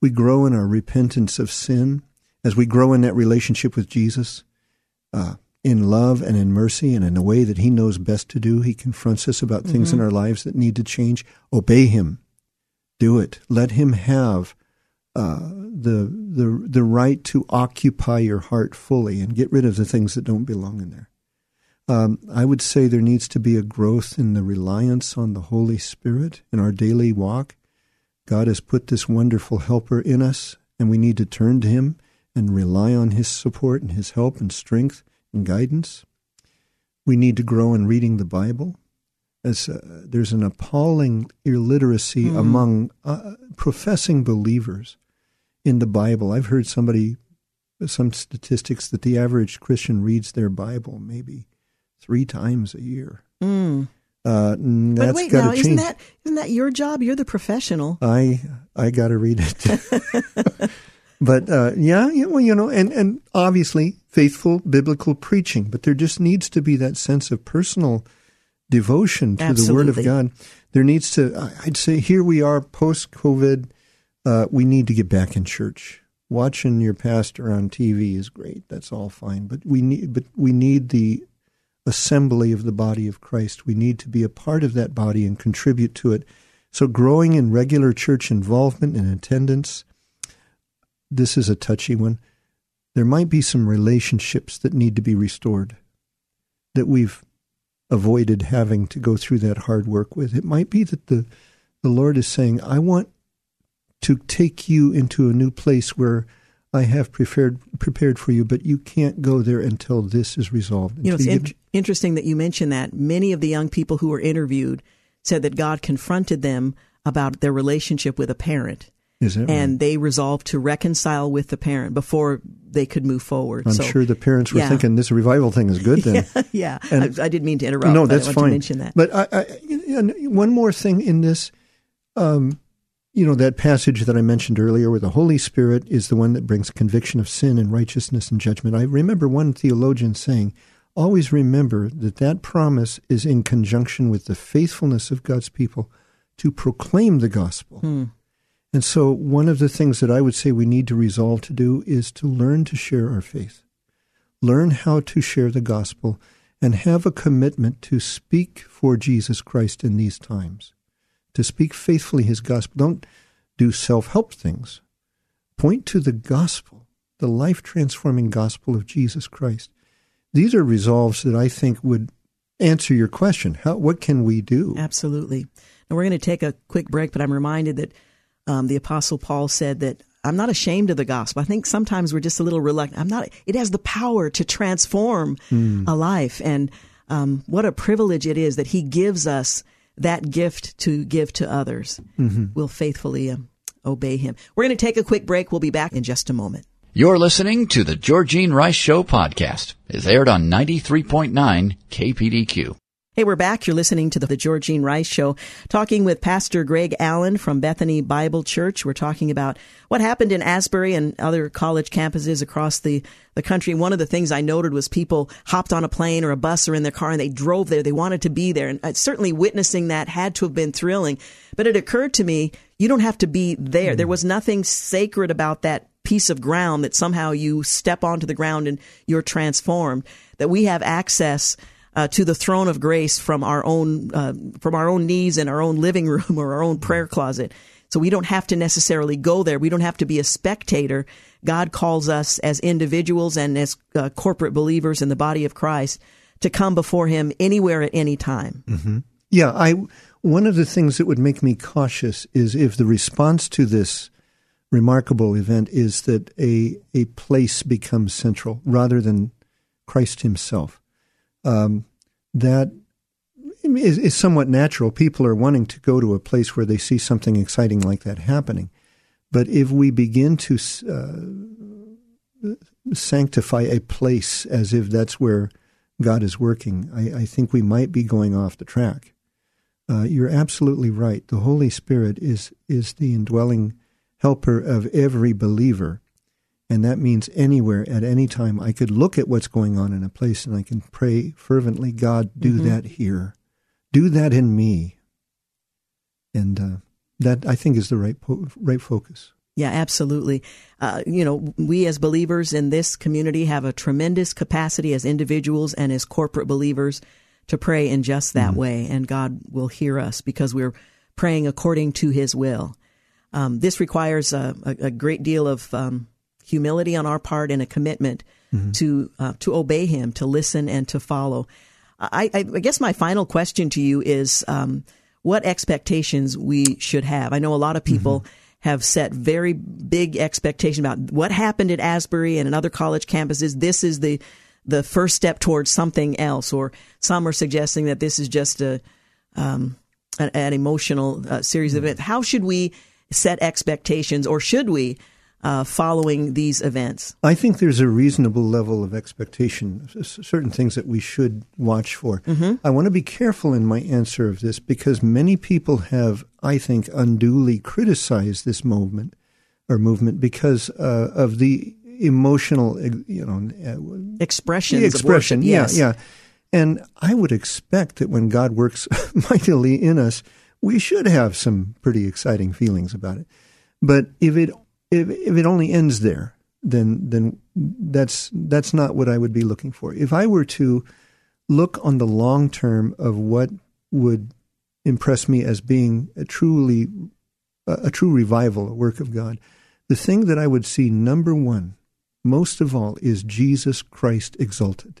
We grow in our repentance of sin as we grow in that relationship with Jesus. Uh, in love and in mercy and in a way that He knows best to do. He confronts us about things mm-hmm. in our lives that need to change. Obey Him. Do it. Let Him have uh, the the the right to occupy your heart fully and get rid of the things that don't belong in there. Um, I would say there needs to be a growth in the reliance on the Holy Spirit in our daily walk. God has put this wonderful helper in us, and we need to turn to Him and rely on His support and His help and strength and guidance. We need to grow in reading the Bible. As uh, there's an appalling illiteracy mm. among uh, professing believers in the Bible. I've heard somebody, some statistics that the average Christian reads their Bible maybe three times a year. Mm. Uh, but wait, now isn't that isn't that your job? You're the professional. I I got to read it. <laughs> but uh, yeah, well, you know, and and obviously faithful biblical preaching, but there just needs to be that sense of personal devotion to Absolutely. the Word of God. There needs to, I'd say, here we are post COVID. Uh, we need to get back in church. Watching your pastor on TV is great. That's all fine, but we need, but we need the assembly of the body of Christ. We need to be a part of that body and contribute to it. So, growing in regular church involvement and attendance. This is a touchy one there might be some relationships that need to be restored that we've avoided having to go through that hard work with. It might be that the, the Lord is saying, I want to take you into a new place where I have prepared prepared for you, but you can't go there until this is resolved. You know, it's you in- interesting that you mentioned that. Many of the young people who were interviewed said that God confronted them about their relationship with a parent and right? they resolved to reconcile with the parent before they could move forward. I'm so, sure the parents were yeah. thinking this revival thing is good. <laughs> Then, yeah, yeah. I, I, didn't mean to interrupt. No, that's fine. mention that, but I, I, one more thing in this, um, you know, that passage that I mentioned earlier, where the Holy Spirit is the one that brings conviction of sin and righteousness and judgment. I remember one theologian saying, "Always remember that that promise is in conjunction with the faithfulness of God's people to proclaim the gospel." Hmm and so, one of the things that I would say we need to resolve to do is to learn to share our faith, learn how to share the gospel, and have a commitment to speak for Jesus Christ in these times, to speak faithfully his gospel. Don't do self help things. Point to the gospel, the life transforming gospel of Jesus Christ. These are resolves that I think would answer your question. How, what can we do? Absolutely. Now, we're going to take a quick break, but I'm reminded that um, the Apostle Paul said that I'm not ashamed of the gospel. I think sometimes we're just a little reluctant. I'm not. It has the power to transform mm. a life, and um, what a privilege it is that He gives us that gift to give to others. Mm-hmm. We'll faithfully um, obey Him. We're going to take a quick break. We'll be back in just a moment. You're listening to the Georgene Rice Show podcast. It's aired on 93.9 KPDQ. Hey, we're back. You're listening to the, the Georgene Rice Show, talking with Pastor Greg Allen from Bethany Bible Church. We're talking about what happened in Asbury and other college campuses across the, the country. One of the things I noted was people hopped on a plane or a bus or in their car and they drove there. They wanted to be there. And uh, certainly witnessing that had to have been thrilling. But it occurred to me, you don't have to be there. There was nothing sacred about that piece of ground that somehow you step onto the ground and you're transformed. That we have access uh, to the throne of grace from our own uh, from our own knees in our own living <laughs> room or our own prayer closet. So we don't have to necessarily go there. We don't have to be a spectator. God calls us as individuals and as uh, corporate believers in the body of Christ to come before Him anywhere at any time. Mm-hmm. Yeah, I. One of the things that would make me cautious is if the response to this remarkable event is that a a place becomes central rather than Christ Himself um, that is, is, somewhat natural. People are wanting to go to a place where they see something exciting like that happening. But if we begin to uh, sanctify a place as if that's where God is working, I, I think we might be going off the track. Uh, you're absolutely right. The Holy Spirit is is the indwelling helper of every believer. And that means anywhere, at any time, I could look at what's going on in a place and I can pray fervently, God, do mm-hmm. that here. Do that in me. And uh, that, I think, is the right, po- right focus. Yeah, absolutely. Uh, you know, we as believers in this community have a tremendous capacity as individuals and as corporate believers to pray in just that mm-hmm. way, and God will hear us because we're praying according to His will. Um, this requires a, a, a, great deal of um, humility on our part and a commitment mm-hmm. to uh, to obey Him, to listen, and to follow. I, I, guess my final question to you is um, what expectations we should have. I know a lot of people. Mm-hmm have set very big expectations about what happened at Asbury and in other college campuses. This is the the first step towards something else, or some are suggesting that this is just a um, an, an, emotional uh, series of events. How should we set expectations, or should we uh, following these events? I think there's a reasonable level of expectation, certain things that we should watch for. Mm-hmm. I want to be careful in my answer of this because many people have, I think, unduly criticized this movement or movement because uh, of the emotional, you know, uh, expression. expression, yeah, yes. yeah. And I would expect that when God works <laughs> mightily in us, we should have some pretty exciting feelings about it. But if it if if it only ends there, then then that's that's not what I would be looking for. If I were to look on the long term of what would impress me as being a truly a, a true revival, a work of God, the thing that I would see number one, most of all, is Jesus Christ exalted.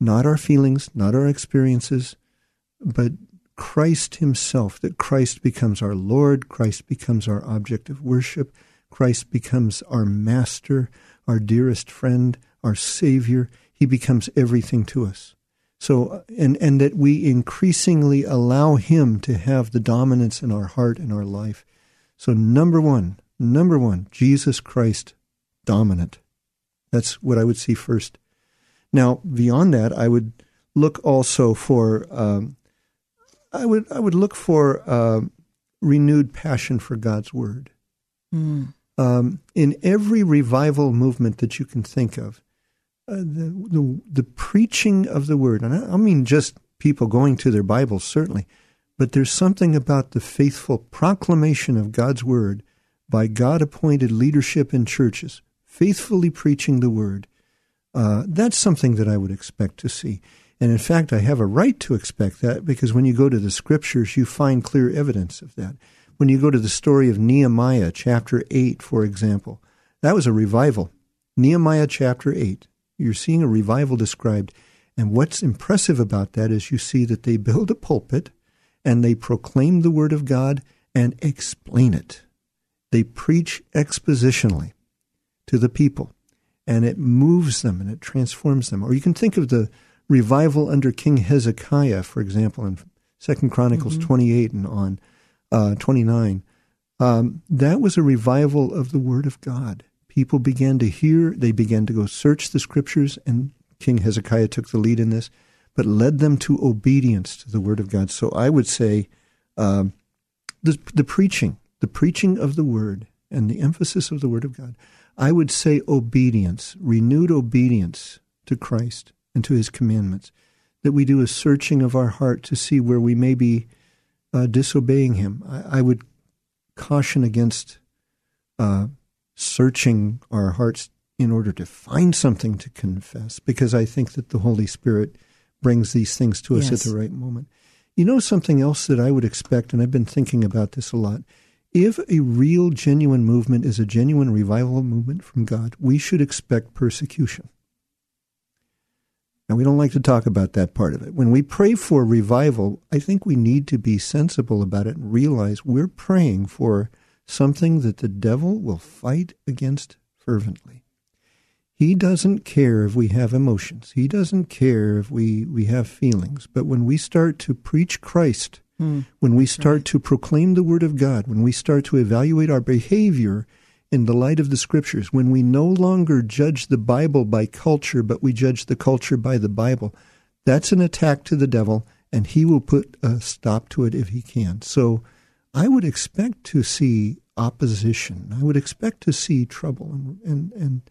Not our feelings, not our experiences, but Christ Himself, that Christ becomes our Lord, Christ becomes our object of worship, Christ becomes our master, our dearest friend, our Savior. He becomes everything to us. So, and, and that we increasingly allow Him to have the dominance in our heart and our life. So, number one, number one, Jesus Christ dominant. That's what I would see first. Now, beyond that, I would look also for, um, I would I would look for uh, renewed passion for God's word. Mm um, in every revival movement that you can think of, uh, the, the, the preaching of the word, and I, I mean just people going to their Bibles certainly, but there's something about the faithful proclamation of God's word by God appointed leadership in churches, faithfully preaching the word. Uh, that's something that I would expect to see. And in fact, I have a right to expect that because when you go to the scriptures, you find clear evidence of that. When you go to the story of Nehemiah, chapter 8, for example, that was a revival. Nehemiah chapter 8, you're seeing a revival described. And what's impressive about that is you see that they build a pulpit and they proclaim the word of God and explain it. They preach expositionally to the people and it moves them and it transforms them. Or you can think of the revival under King Hezekiah, for example, in Second Chronicles mm-hmm. 28 and on uh, 29, um, that was a revival of the Word of God. People began to hear, they began to go search the Scriptures, and King Hezekiah took the lead in this, but led them to obedience to the Word of God. So I would say um, the, the preaching, the preaching of the Word, and the emphasis of the Word of God, I would say obedience, renewed obedience to Christ and to His commandments, that we do a searching of our heart to see where we may be uh, disobeying him. I, I, would caution against uh, searching our hearts in order to find something to confess, because I think that the Holy Spirit brings these things to us yes. at the right moment. You know, something else that I would expect, and I've been thinking about this a lot. If a real, genuine movement is a genuine revival movement from God, we should expect persecution. And we don't like to talk about that part of it. When we pray for revival, I think we need to be sensible about it and realize we're praying for something that the devil will fight against fervently. He doesn't care if we have emotions. He doesn't care if we, we have feelings. But when we start to preach Christ, mm, when we start right. to proclaim the Word of God, when we start to evaluate our behavior in the light of the scriptures, when we no longer judge the Bible by culture, but we judge the culture by the Bible, that's an attack to the devil, and he will put a stop to it if he can. So I would expect to see opposition. I would expect to see trouble and, and, and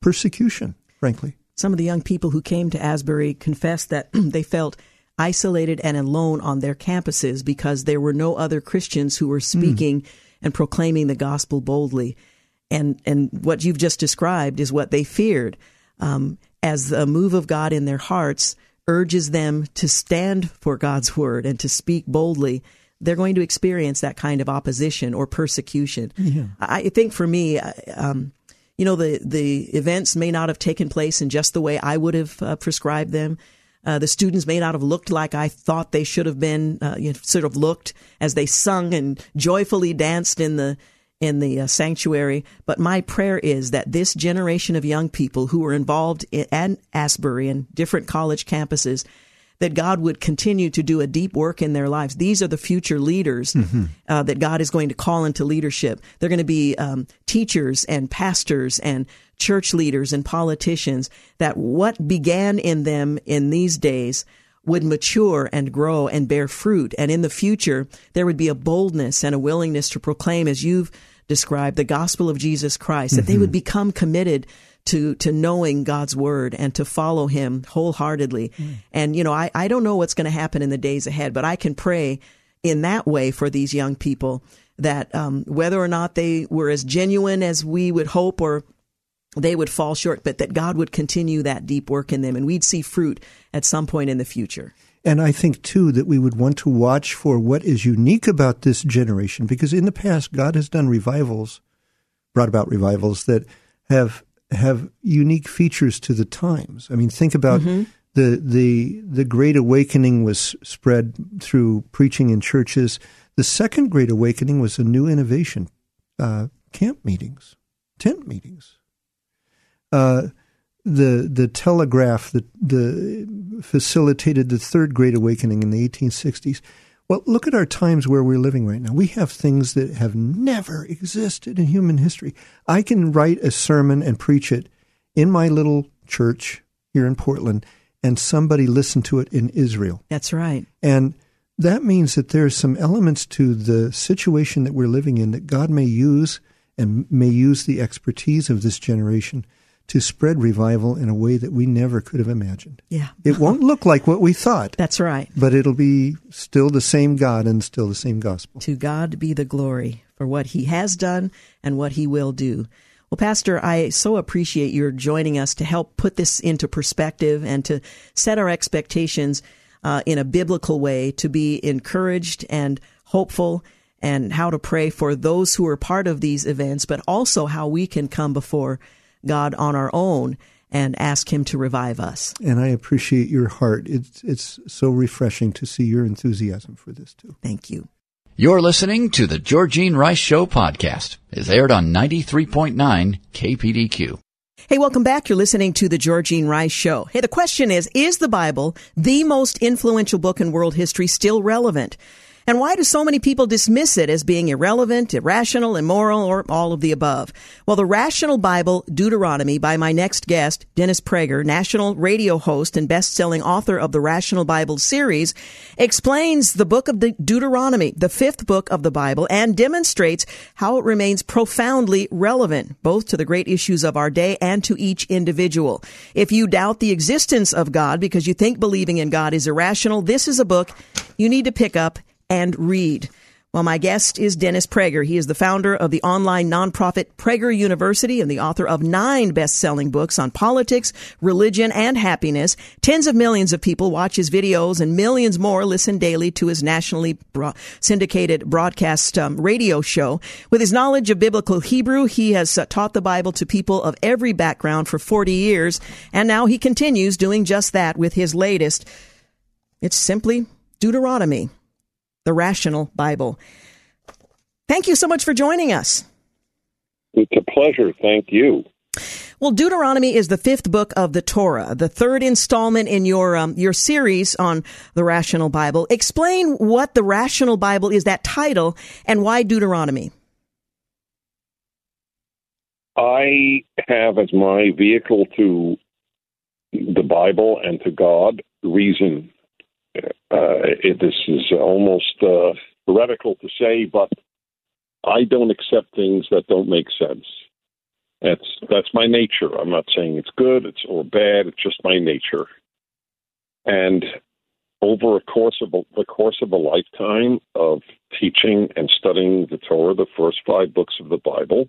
persecution, frankly. Some of the young people who came to Asbury confessed that <clears throat> they felt isolated and alone on their campuses because there were no other Christians who were speaking mm. and proclaiming the gospel boldly. And, and what you've just described is what they feared. Um, as the move of God in their hearts urges them to stand for God's word and to speak boldly, they're going to experience that kind of opposition or persecution. Yeah. I think for me, um, you know, the, the events may not have taken place in just the way I would have uh, prescribed them. Uh, the students may not have looked like I thought they should have been, uh, you know, sort of looked as they sung and joyfully danced in the in the uh, sanctuary. But my prayer is that this generation of young people who are involved in, at Asbury and different college campuses that God would continue to do a deep work in their lives. These are the future leaders mm-hmm. uh, that God is going to call into leadership. They're going to be um, teachers and pastors and church leaders and politicians. That what began in them in these days would mature and grow and bear fruit. And in the future, there would be a boldness and a willingness to proclaim, as you've described, the gospel of Jesus Christ, mm-hmm. that they mm-hmm. would become committed to to knowing God's word and to follow him wholeheartedly. Mm. And you know, I, I don't know what's going to happen in the days ahead, but I can pray in that way for these young people that um, whether or not they were as genuine as we would hope or they would fall short, but that God would continue that deep work in them and we'd see fruit at some point in the future. And I think, too, that we would want to watch for what is unique about this generation, because in the past, God has done revivals, brought about revivals that have have unique features to the times. I mean, think about mm-hmm. the the the Great Awakening was spread through preaching in churches. The Second Great Awakening was a new innovation: uh, camp meetings, tent meetings. Uh, the the telegraph that the facilitated the Third Great Awakening in the 1860s. Well, look at our times where we're living right now. We have things that have never existed in human history. I can write a sermon and preach it in my little church here in Portland, and somebody listen to it in Israel. That's right. And that means that there are some elements to the situation that we're living in that God may use and may use the expertise of this generation to spread revival in a way that we never could have imagined. Yeah. it won't look like what we thought. That's right. But it'll be still the same God and still the same gospel. To God be the glory for what he has done and what he will do. Well, Pastor, I so appreciate your joining us to help put this into perspective and to set our expectations uh, in a biblical way to be encouraged and hopeful and how to pray for those who are part of these events, but also how we can come before God on our own and ask Him to revive us. And I appreciate your heart. It's, it's so refreshing to see your enthusiasm for this, too. Thank you. You're listening to the Georgene Rice Show podcast. It's aired on 93.9 KPDQ. Hey, welcome back. You're listening to the Georgene Rice Show. Hey, the question is, is the Bible the most influential book in world history still relevant? And why do so many people dismiss it as being irrelevant, irrational, immoral, or all of the above? Well, the Rational Bible Deuteronomy by my next guest, Dennis Prager, national radio host and best-selling author of the Rational Bible series, explains the book of the Deuteronomy, the fifth book of the Bible, and demonstrates how it remains profoundly relevant, both to the great issues of our day and to each individual. If you doubt the existence of God because you think believing in God is irrational, this is a book you need to pick up and read. Well, my guest is Dennis Prager. He is the founder of the online nonprofit Prager University and the author of nine best-selling books on politics, religion, and happiness. Tens of millions of people watch his videos and millions more listen daily to his nationally syndicated broadcast um, radio show. With his knowledge of biblical Hebrew, he has uh, taught the Bible to people of every background for 40 years, and now he continues doing just that with his latest. It's simply Deuteronomy the Rational Bible. Thank you so much for joining us. It's a pleasure. Thank you. Well, Deuteronomy is the fifth book of the Torah, the third installment in your um, your series on the Rational Bible. Explain what the Rational Bible is, that title, and why Deuteronomy. I have as my vehicle to the Bible and to God reason it, this is almost uh, heretical to say, but I don't accept things that don't make sense. That's that's my nature. I'm not saying it's good, it's or bad. It's just my nature. And over a course of a, the course of a lifetime of teaching and studying the Torah, the first five books of the Bible,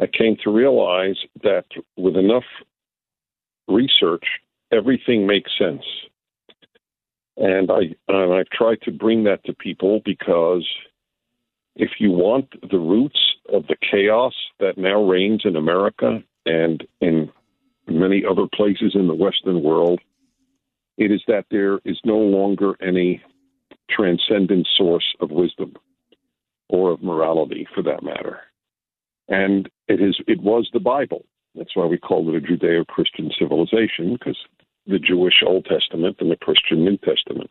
I came to realize that with enough research, everything makes sense. And I and I've tried to bring that to people because if you want the roots of the chaos that now reigns in America and in many other places in the Western world, it is that there is no longer any transcendent source of wisdom or of morality for that matter. And it is it was the Bible. That's why we call it a Judeo Christian civilization, because the Jewish Old Testament and the Christian New Testament.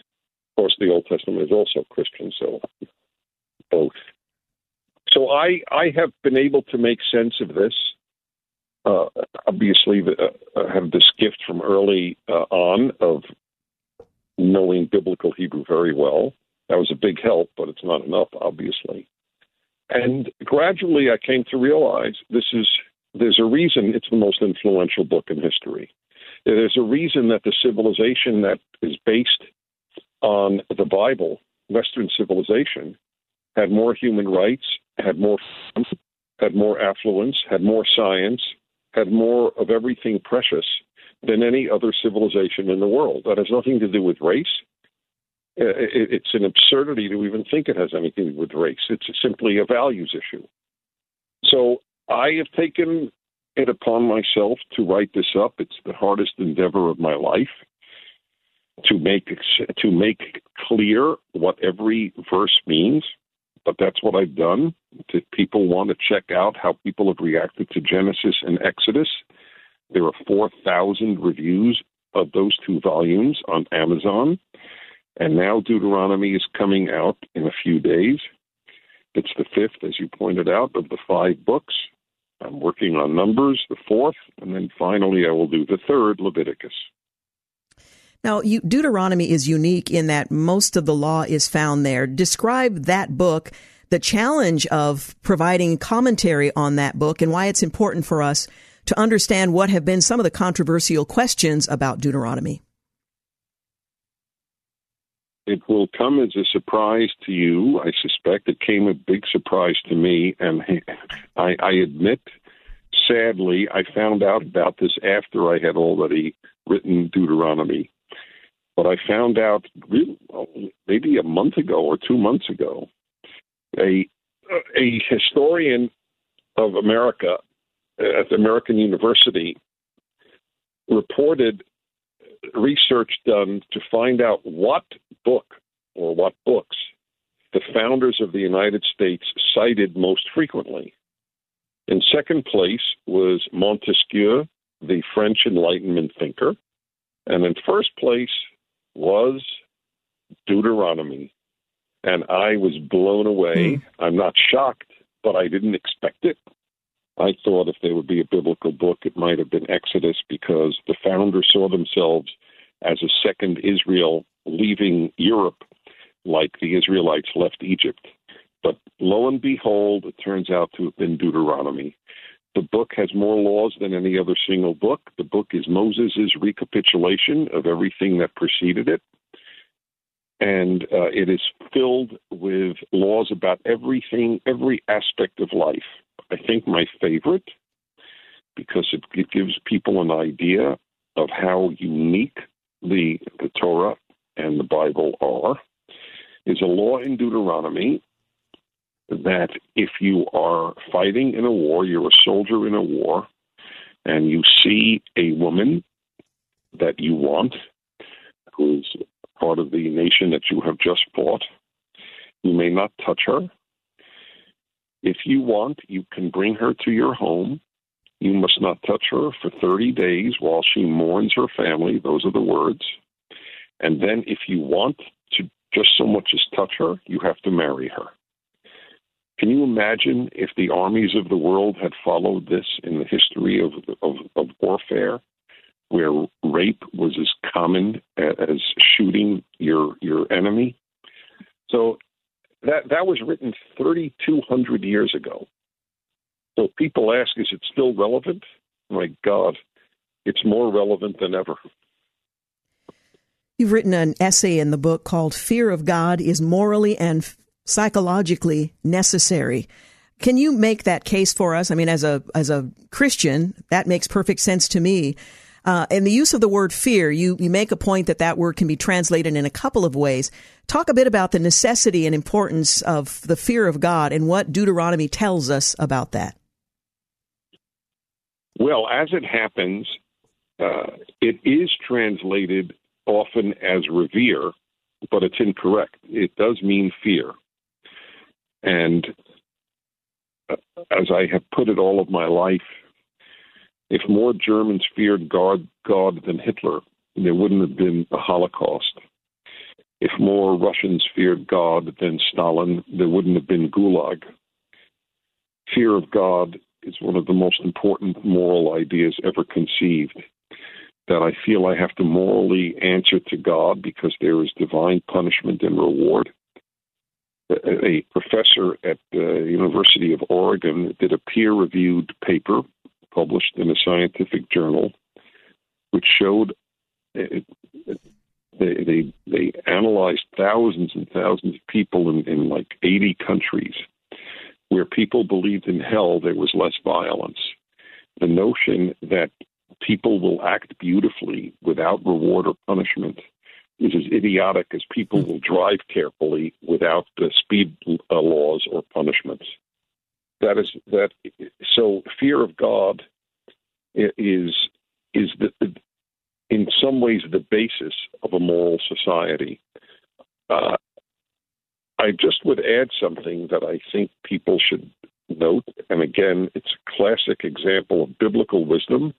Of course the Old Testament is also Christian, so both. So I I have been able to make sense of this uh, obviously uh, have this gift from early uh, on of knowing biblical Hebrew very well. That was a big help, but it's not enough, obviously. And gradually, I came to realize this is there's a reason it's the most influential book in history. There's a reason that the civilization that is based on the Bible, Western civilization, had more human rights, had more, had more affluence, had more science, had more of everything precious than any other civilization in the world. That has nothing to do with race. Uh, it's an absurdity to even think it has anything to do with race. It's simply a values issue. So I have taken it upon myself to write this up. It's the hardest endeavor of my life to make to make clear what every verse means but that's what I've done. If people want to check out how people have reacted to Genesis and Exodus, there are 4,000 reviews of those two volumes on Amazon. And now Deuteronomy is coming out in a few days. It's the fifth, as you pointed out, of the five books. I'm working on Numbers, the fourth, and then finally I will do the third, Leviticus. Now, you, Deuteronomy is unique in that most of the law is found there. Describe that book, the challenge of providing commentary on that book, and why it's important for us to understand what have been some of the controversial questions about Deuteronomy. It will come as a surprise to you. I suspect it came a big surprise to me, and <laughs> I, I admit, sadly, I found out about this after I had already written Deuteronomy. But I found out maybe a month ago or two months ago, a a historian of America uh, at the American University reported research done to find out what book or what books the founders of the United States cited most frequently. In second place was Montesquieu, the French Enlightenment thinker. And in first place was Deuteronomy. And I was blown away. Hmm. I'm not shocked, but I didn't expect it. I thought if there would be a biblical book, it might have been Exodus because the founders saw themselves as a second Israel leaving Europe like the Israelites left Egypt. But lo and behold, it turns out to have been Deuteronomy. The book has more laws than any other single book. The book is Moses' recapitulation of everything that preceded it. And uh, it is filled with laws about everything, every aspect of life. I think my favorite, because it, it gives people an idea of how unique the, the Torah and the Bible are, is a law in Deuteronomy that if you are fighting in a war, you're a soldier in a war, and you see a woman that you want, who is part of the nation that you have just fought, you may not touch her. If you want, you can bring her to your home. You must not touch her for 30 days while she mourns her family. Those are the words. And then, if you want to just so much as touch her, you have to marry her. Can you imagine if the armies of the world had followed this in the history of, of, of warfare, where rape was as common as shooting your your enemy? So that that was written 3,200 years ago. So people ask, is it still relevant? My God, it's more relevant than ever. You've written an essay in the book called Fear of God is Morally and Psychologically Necessary. Can you make that case for us? I mean, as a as a Christian, that makes perfect sense to me. Uh, and the use of the word fear, you, you make a point that that word can be translated in a couple of ways. Talk a bit about the necessity and importance of the fear of God and what Deuteronomy tells us about that. Well, as it happens, uh, it is translated often as revere, but it's incorrect. It does mean fear. And uh, as I have put it all of my life, if more Germans feared God, God than Hitler, there wouldn't have been a Holocaust. If more Russians feared God than Stalin, there wouldn't have been Gulag. Fear of God is one of the most important moral ideas ever conceived. That I feel I have to morally answer to God because there is divine punishment and reward. A professor at the University of Oregon did a peer reviewed paper published in a scientific journal which showed it, it, they, they they analyzed thousands and thousands of people in, in like 80 countries where people believed in hell, there was less violence. The notion that people will act beautifully without reward or punishment is as idiotic as people hmm. will drive carefully without the speed uh, laws or punishments. That is that. So fear of God is is the, in some ways the basis of a moral society. Uh, I just would add something that I think people should note. And again, it's a classic example of biblical wisdom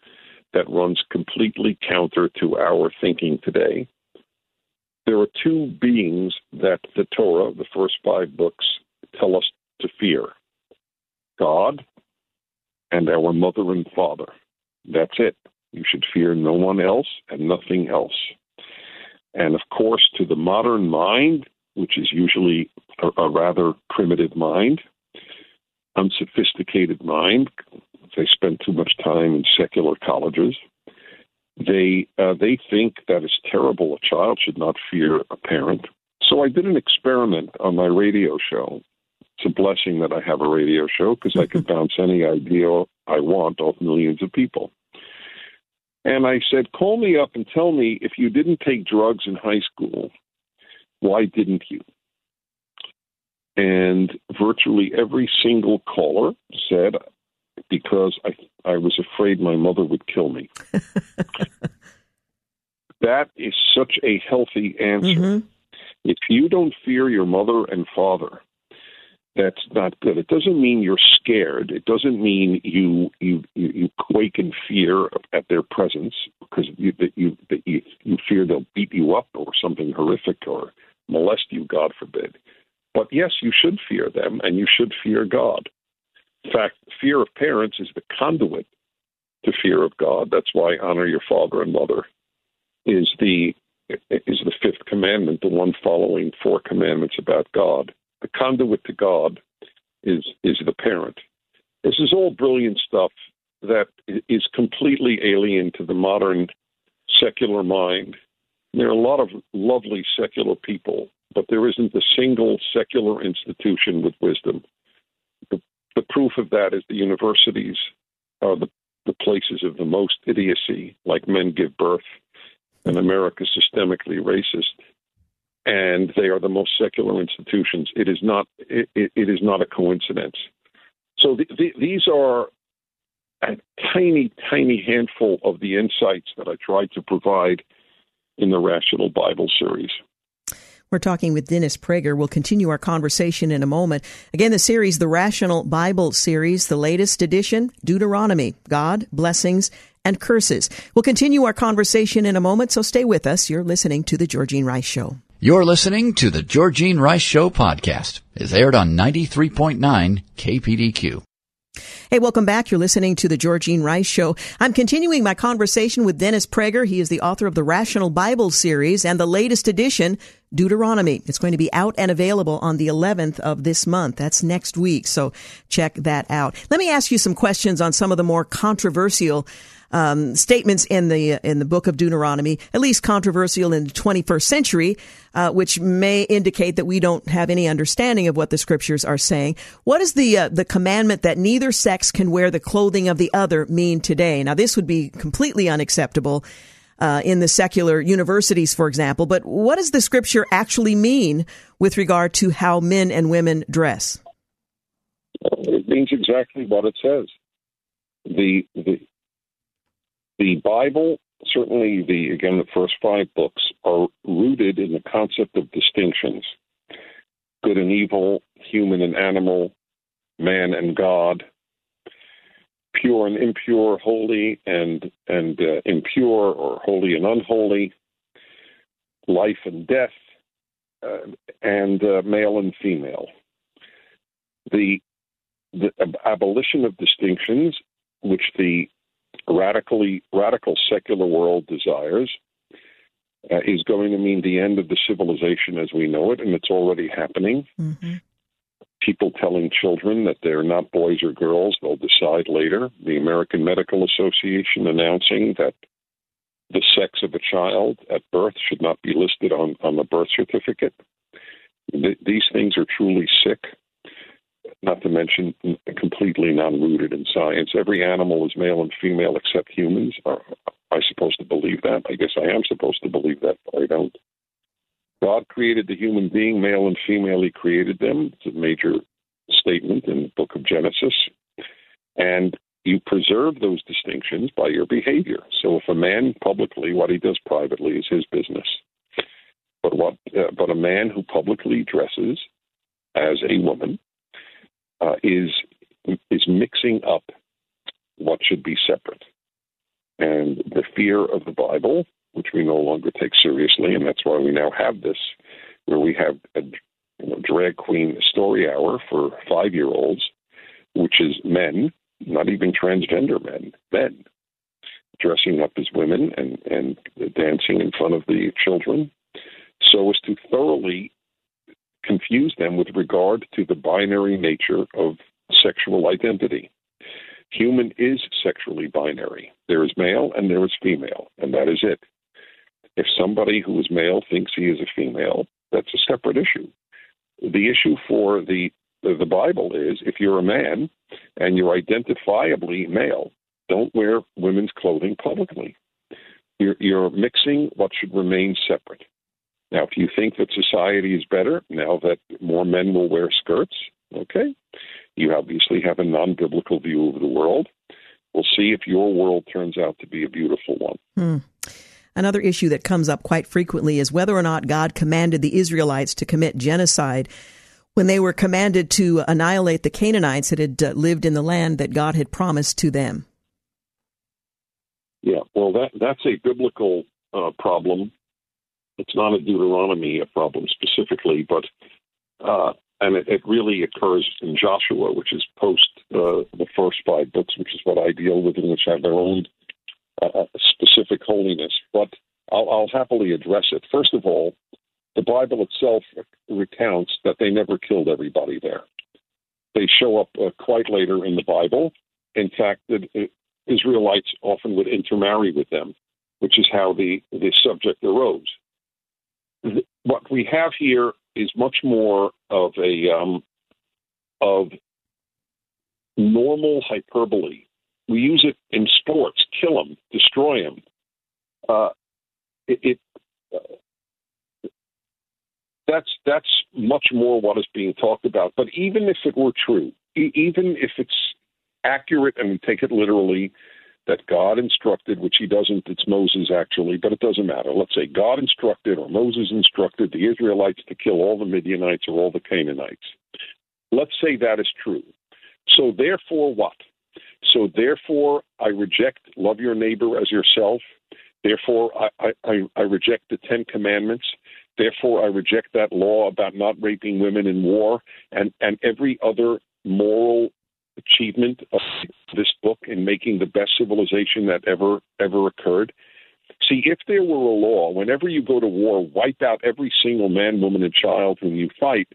that runs completely counter to our thinking today. There are two beings that the Torah, the first five books, tell us to fear God and our mother and father. That's it. You should fear no one else and nothing else. And of course, to the modern mind, which is usually a, a rather primitive mind, unsophisticated mind. They spend too much time in secular colleges. They uh, they think that it's terrible. A child should not fear a parent. So I did an experiment on my radio show. It's a blessing that I have a radio show because I can <laughs> bounce any idea I want off millions of people. And I said, call me up and tell me if you didn't take drugs in high school, why didn't you? And virtually every single caller said, because I, I was afraid my mother would kill me. <laughs> that is such a healthy answer. Mm-hmm. If you don't fear your mother and father, that's not good. It doesn't mean you're scared. It doesn't mean you you you, quake in fear at their presence because you, that you that you, you fear they'll beat you up or something horrific or molest you, God forbid. But yes, you should fear them and you should fear God. In fact, fear of parents is the conduit to fear of God. That's why honor your father and mother is the is the fifth commandment, the one following four commandments about God. The conduit to God is is the parent. This is all brilliant stuff that is completely alien to the modern secular mind. There are a lot of lovely secular people, but there isn't a single secular institution with wisdom. The, the proof of that is the universities are the, the places of the most idiocy, like men give birth, and America systemically racist, and they are the most secular institutions. It is not. It, it is not a coincidence. So the, the, these are a tiny, tiny handful of the insights that I tried to provide in the Rational Bible series. We're talking with Dennis Prager. We'll continue our conversation in a moment. Again, the series, the Rational Bible series, the latest edition, Deuteronomy, God, blessings, and curses. We'll continue our conversation in a moment, so stay with us. You're listening to The Georgene Rice Show. You're listening to The Georgene Rice Show podcast. It's aired on 93.9 KPDQ. Hey, welcome back. You're listening to the Georgene Rice Show. I'm continuing my conversation with Dennis Prager. He is the author of the Rational Bible series and the latest edition, Deuteronomy. It's going to be out and available on the 11th of this month. That's next week. So check that out. Let me ask you some questions on some of the more controversial um, statements in the in the book of Deuteronomy, at least controversial in the 21st century, uh, which may indicate that we don't have any understanding of what the scriptures are saying. What does the uh, the commandment that neither sex can wear the clothing of the other mean today? Now, this would be completely unacceptable. Uh, in the secular universities, for example, but what does the scripture actually mean with regard to how men and women dress? It means exactly what it says. The the the Bible, certainly the again the first five books, are rooted in the concept of distinctions: good and evil, human and animal, man and God, pure and impure, holy and and uh, impure, or holy and unholy, life and death, uh, and uh, male and female. The the abolition of distinctions, which the radically radical secular world desires, uh, is going to mean the end of the civilization as we know it, and it's already happening. Mm-hmm. People telling children that they're not boys or girls, they'll decide later. The American Medical Association announcing that the sex of a child at birth should not be listed on, on the birth certificate. Th- these things are truly sick not to mention completely non-rooted in science. Every animal is male and female except humans. Are I supposed to believe that? I guess I am supposed to believe that, but I don't. God created the human being, male and female. He created them. It's a major statement in the book of Genesis. And you preserve those distinctions by your behavior. So if a man publicly, what he does privately is his business. But what? Uh, but a man who publicly dresses as a woman uh, is is mixing up what should be separate. And the fear of the Bible, which we no longer take seriously, and that's why we now have this, where we have a you know, drag queen story hour for five year olds, which is men, not even transgender men, men dressing up as women and, and dancing in front of the children so as to thoroughly confuse them with regard to the binary nature of sexual identity. Human is sexually binary. There is male and there is female, and that is it. If somebody who is male thinks he is a female, that's a separate issue. The issue for the the Bible is if you're a man and you're identifiably male, don't wear women's clothing publicly. You're, you're mixing what should remain separate. Now, if you think that society is better now that more men will wear skirts, okay, you obviously have a non biblical view of the world. We'll see if your world turns out to be a beautiful one. Hmm. Another issue that comes up quite frequently is whether or not God commanded the Israelites to commit genocide when they were commanded to annihilate the Canaanites that had uh, lived in the land that God had promised to them. Yeah, well, that that's a biblical uh, problem it's not a Deuteronomy problem specifically, but uh, and it, it, really occurs in Joshua, which is post uh, the first five books, which is what I deal with, and which have their own uh, uh, specific holiness. But I'll, I'll happily address it. First of all, the Bible itself recounts that they never killed everybody there. They show up uh, quite later in the Bible. In fact, uh, Israelites often would intermarry with them, which is how the, the subject arose what we have here is much more of a um, of normal hyperbole. We use it in sports: kill them, destroy them. Uh, it, it uh, that's that's much more what is being talked about. But even if it were true, e- even if it's accurate and we take it literally, that God instructed, which he doesn't, it's Moses actually, but it doesn't matter. Let's say God instructed or Moses instructed the Israelites to kill all the Midianites or all the Canaanites. Let's say that is true. So therefore, what? So therefore, I reject love your neighbor as yourself. Therefore, I, I, I reject the Ten Commandments. Therefore, I reject that law about not raping women in war and, and every other moral achievement of this book in making the best civilization that ever ever occurred. See, if there were a law, whenever you go to war, wipe out every single man, woman, and child whom you fight,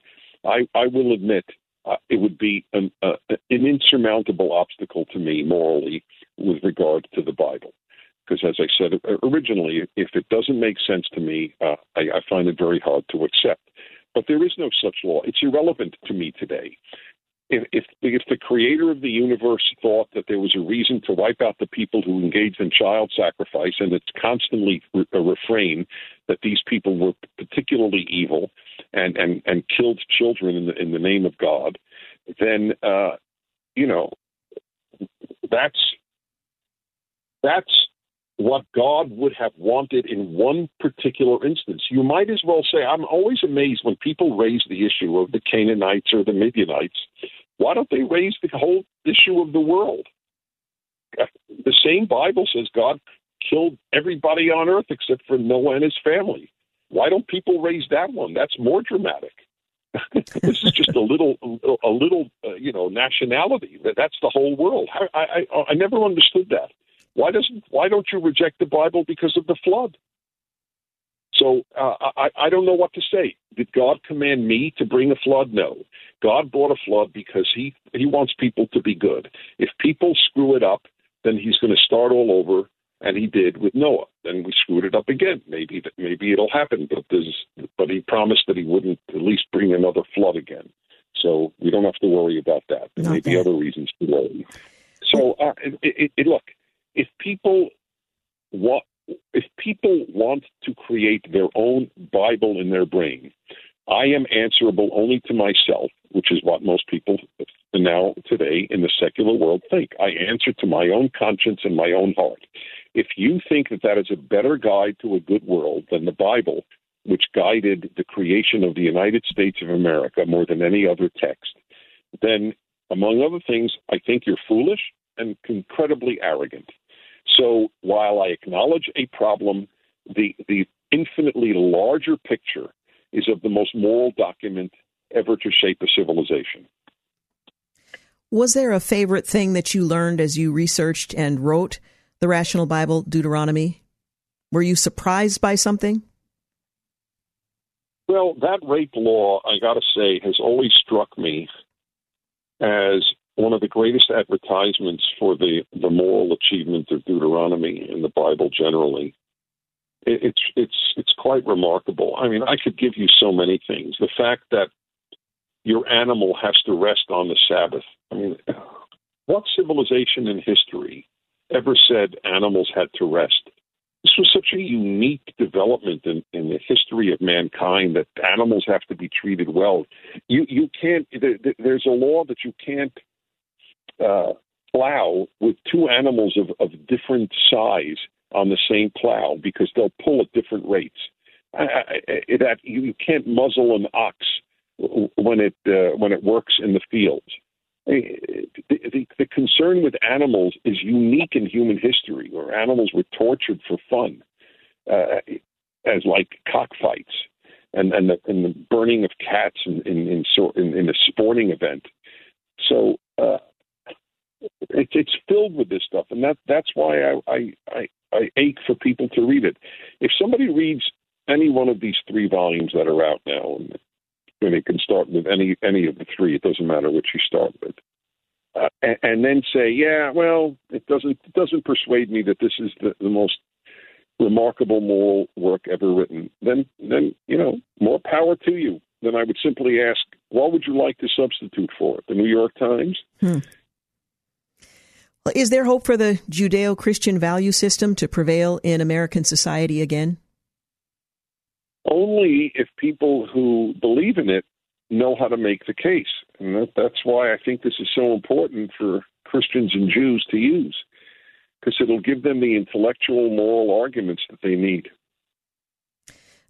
I, I will admit uh, it would be an, uh, an insurmountable obstacle to me morally with regard to the Bible. Because, as I said originally, if it doesn't make sense to me, uh, I, I find it very hard to accept. But there is no such law. It's irrelevant to me today if, if, if the creator of the universe thought that there was a reason to wipe out the people who engaged in child sacrifice, and it's constantly a refrain that these people were particularly evil and, and, and killed children in the, in the name of God, then, uh, you know, that's, that's what God would have wanted in one particular instance. You might as well say, I'm always amazed when people raise the issue of the Canaanites or the Midianites why don't they raise the whole issue of the world? The same Bible says God killed everybody on earth except for Noah and his family. Why don't people raise that one? That's more dramatic. <laughs> this is just a little, a little, uh, you know, nationality. That's the whole world. I, I, I never understood that. Why doesn't? Why don't you reject the Bible because of the flood? So uh, I, I don't know what to say. Did God command me to bring a flood? No. God brought a flood because he he wants people to be good. If people screw it up, then he's going to start all over, and he did with Noah. Then we screwed it up again. Maybe that maybe it'll happen, but there's but he promised that he wouldn't at least bring another flood again. So we don't have to worry about that. There may be other reasons to worry. So uh, it, it, it, look, if people want if people want to create their own Bible in their brain, I am answerable only to myself, which is what most people now today in the secular world think. I answer to my own conscience and my own heart. If you think that that is a better guide to a good world than the Bible, which guided the creation of the United States of America more than any other text, then, among other things, I think you're foolish and incredibly arrogant. So while I acknowledge a problem, the, the infinitely larger picture is of the most moral document ever to shape a civilization. Was there a favorite thing that you learned as you researched and wrote the Rational Bible, Deuteronomy? Were you surprised by something? Well, that rape law, I got to say, has always struck me as one of the greatest advertisements for the, the moral achievement of Deuteronomy in the Bible generally. It, it's it's it's quite remarkable. I mean, I could give you so many things. The fact that your animal has to rest on the Sabbath. I mean, what civilization in history ever said animals had to rest? This was such a unique development in, in the history of mankind that animals have to be treated well. You you can't. There, there's a law that you can't uh, plow with two animals of, of different size on the same plow because they'll pull at different rates. I, I, that you can't muzzle an ox when it uh, when it works in the fields. The, the, the, concern with animals is unique in human history, where animals were tortured for fun, uh, as like cockfights and and the, and the burning of cats in in in, in, in a sporting event. So uh, it, it's filled with this stuff, and that that's why I, I I I ache for people to read it. If somebody reads any one of these three volumes that are out now, and, and they can start with any any of the three, it doesn't matter which you start with, uh, and, and, then say, yeah, well, it doesn't it doesn't persuade me that this is the, the most remarkable moral work ever written. Then then you know more power to you. Then I would simply ask, what would you like to substitute for it? The New York Times? Hmm. Is there hope for the Judeo Christian value system to prevail in American society again? Only if people who believe in it know how to make the case. And that, that's why I think this is so important for Christians and Jews to use, because it'll give them the intellectual, moral arguments that they need.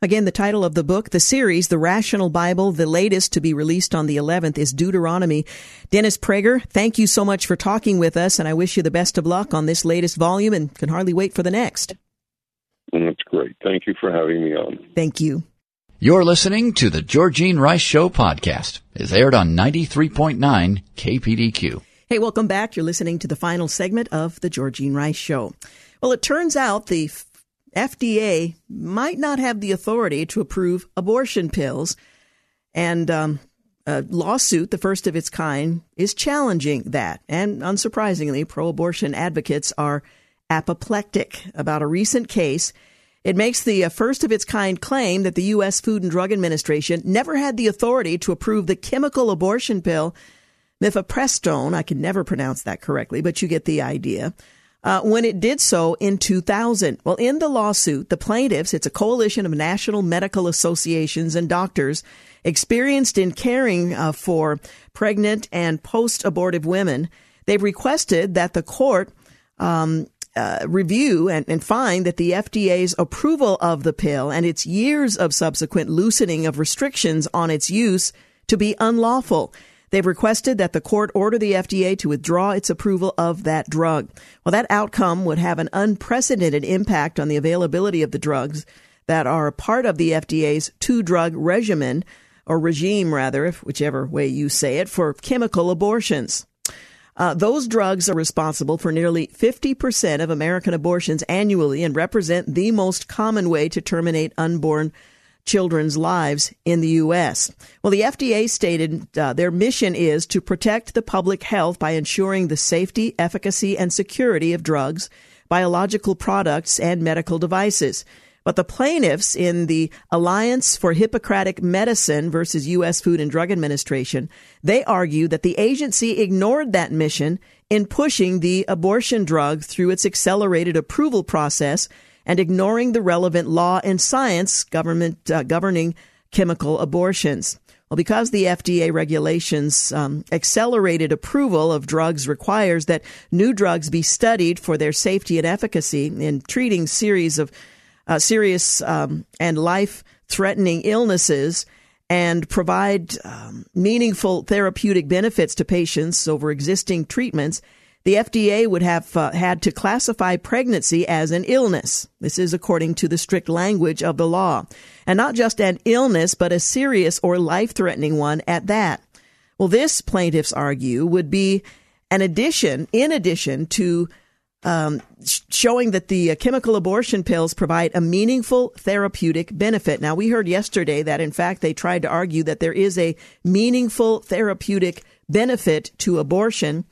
Again, the title of the book, the series, The Rational Bible, the latest to be released on the 11th is Deuteronomy. Dennis Prager, thank you so much for talking with us, and I wish you the best of luck on this latest volume and can hardly wait for the next. That's great. Thank you for having me on. Thank you. You're listening to the Georgene Rice Show podcast. It's aired on 93.9 KPDQ. Hey, welcome back. You're listening to the final segment of the Georgene Rice Show. Well, it turns out the FDA might not have the authority to approve abortion pills. And um, uh, lawsuit, the first of its kind, is challenging that. And unsurprisingly, pro abortion advocates are apoplectic about a recent case. It makes the uh, first of its kind claim that the U.S. Food and Drug Administration never had the authority to approve the chemical abortion pill mifepristone. I can never pronounce that correctly, but you get the idea. Uh, when it did so in 2000. Well, in the lawsuit, the plaintiffs, it's a coalition of national medical associations and doctors experienced in caring uh, for pregnant and post abortive women. They've requested that the court um, uh, review and, and, find that the FDA's approval of the pill and its years of subsequent loosening of restrictions on its use to be unlawful. They've requested that the court order the FDA to withdraw its approval of that drug. Well, that outcome would have an unprecedented impact on the availability of the drugs that are a part of the FDA's two drug regimen or regime rather, if whichever way you say it, for chemical abortions. Uh, those drugs are responsible for nearly 50% of American abortions annually and represent the most common way to terminate unborn children's lives in the U.S. Well, the FDA stated uh, their mission is to protect the public health by ensuring the safety, efficacy, and security of drugs, biological products, and medical devices. But the plaintiffs in the Alliance for Hippocratic Medicine versus U.S. Food and Drug Administration, they argue that the agency ignored that mission in pushing the abortion drug through its accelerated approval process and ignoring the relevant law and science government uh, governing chemical abortions. Well, because the FDA regulations um, accelerated approval of drugs requires that new drugs be studied for their safety and efficacy in treating series of uh, serious um, and life-threatening illnesses and provide um, meaningful therapeutic benefits to patients over existing treatments the FDA would have uh, had to classify pregnancy as an illness. This is according to the strict language of the law. And not just an illness, but a serious or life threatening one at that. Well, this, plaintiffs argue, would be an addition, in addition to um, showing that the uh, chemical abortion pills provide a meaningful therapeutic benefit. Now, we heard yesterday that, in fact, they tried to argue that there is a meaningful therapeutic benefit to abortion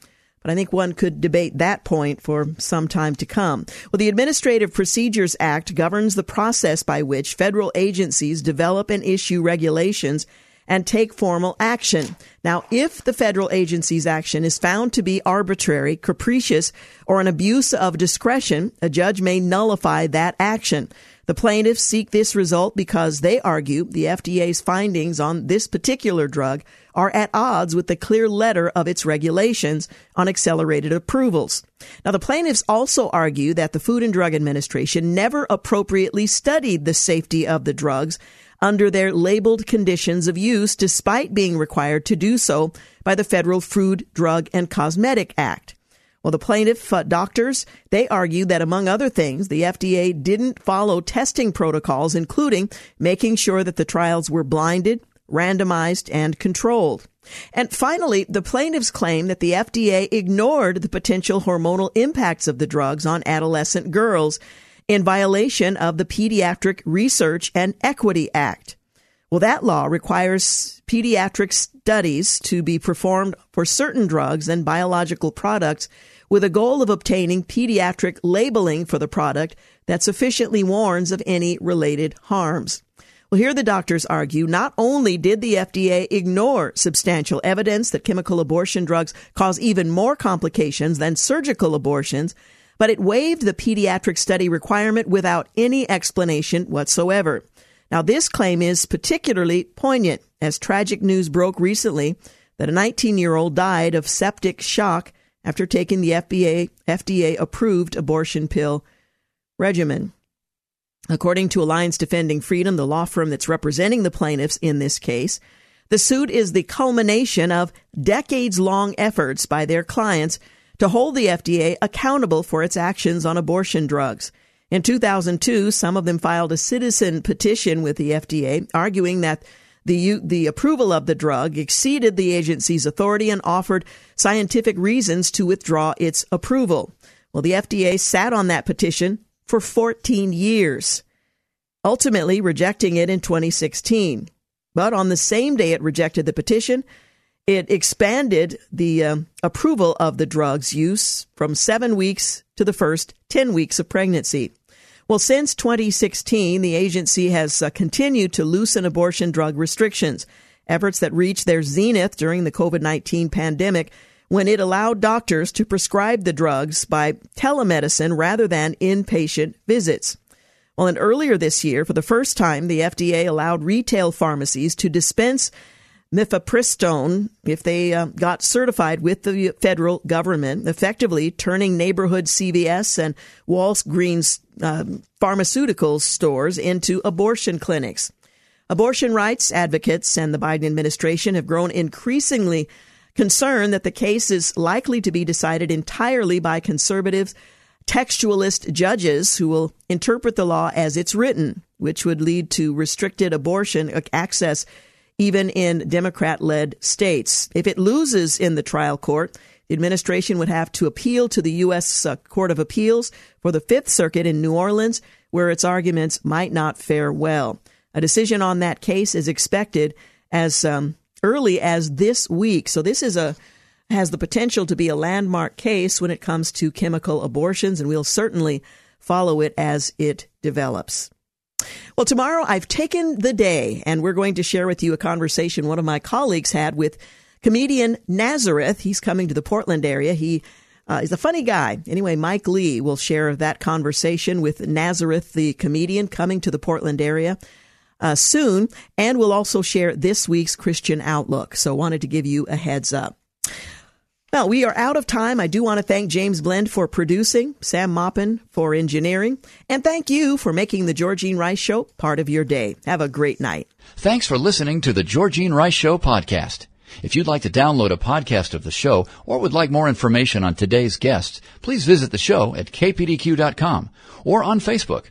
but I think one could debate that point for some time to come. Well, the Administrative Procedures Act governs the process by which federal agencies develop and issue regulations and take formal action. Now, if the federal agency's action is found to be arbitrary, capricious, or an abuse of discretion, a judge may nullify that action. The plaintiffs seek this result because they argue the FDA's findings on this particular drug are at odds with the clear letter of its regulations on accelerated approvals. Now, the plaintiffs also argue that the Food and Drug Administration never appropriately studied the safety of the drugs under their labeled conditions of use, despite being required to do so by the Federal Food, Drug, and Cosmetic Act. Well, the plaintiff uh, doctors, they argue that among other things, the FDA didn't follow testing protocols, including making sure that the trials were blinded, randomized, and controlled. And finally, the plaintiffs claim that the FDA ignored the potential hormonal impacts of the drugs on adolescent girls in violation of the Pediatric Research and Equity Act. Well, that law requires pediatric studies to be performed for certain drugs and biological products with a goal of obtaining pediatric labeling for the product that sufficiently warns of any related harms. Well, here the doctors argue not only did the FDA ignore substantial evidence that chemical abortion drugs cause even more complications than surgical abortions, but it waived the pediatric study requirement without any explanation whatsoever. Now, this claim is particularly poignant as tragic news broke recently that a 19 year old died of septic shock after taking the FDA, FDA approved abortion pill regimen. According to Alliance Defending Freedom, the law firm that's representing the plaintiffs in this case, the suit is the culmination of decades long efforts by their clients to hold the FDA accountable for its actions on abortion drugs. In 2002, some of them filed a citizen petition with the FDA arguing that the, the approval of the drug exceeded the agency's authority and offered scientific reasons to withdraw its approval. Well, the FDA sat on that petition for 14 years, ultimately rejecting it in 2016. But on the same day it rejected the petition, it expanded the um, approval of the drug's use from seven weeks to the first 10 weeks of pregnancy. Well, since 2016, the agency has uh, continued to loosen abortion drug restrictions, efforts that reached their zenith during the COVID 19 pandemic when it allowed doctors to prescribe the drugs by telemedicine rather than inpatient visits. Well, and earlier this year, for the first time, the FDA allowed retail pharmacies to dispense mifepristone if they uh, got certified with the federal government, effectively turning neighborhood CVS and Walgreens uh, pharmaceutical stores into abortion clinics. Abortion rights advocates and the Biden administration have grown increasingly concerned that the case is likely to be decided entirely by conservative textualist judges who will interpret the law as it's written, which would lead to restricted abortion access even in Democrat led states. If it loses in the trial court, the administration would have to appeal to the U.S. Uh, court of Appeals for the Fifth Circuit in New Orleans, where its arguments might not fare well. A decision on that case is expected as um, early as this week. So this is a has the potential to be a landmark case when it comes to chemical abortions, and we'll certainly follow it as it develops. Well, tomorrow I've taken the day, and we're going to share with you a conversation one of my colleagues had with comedian Nazareth. He's coming to the Portland area. He uh, is a funny guy. Anyway, Mike Lee will share that conversation with Nazareth, the comedian, coming to the Portland area. Uh, soon, and we'll also share this week's Christian Outlook. So, wanted to give you a heads up. Well, we are out of time. I do want to thank James Blend for producing, Sam Maupin for engineering, and thank you for making the Georgene Rice Show part of your day. Have a great night. Thanks for listening to the Georgene Rice Show podcast. If you'd like to download a podcast of the show or would like more information on today's guests, please visit the show at kpdq.com or on Facebook.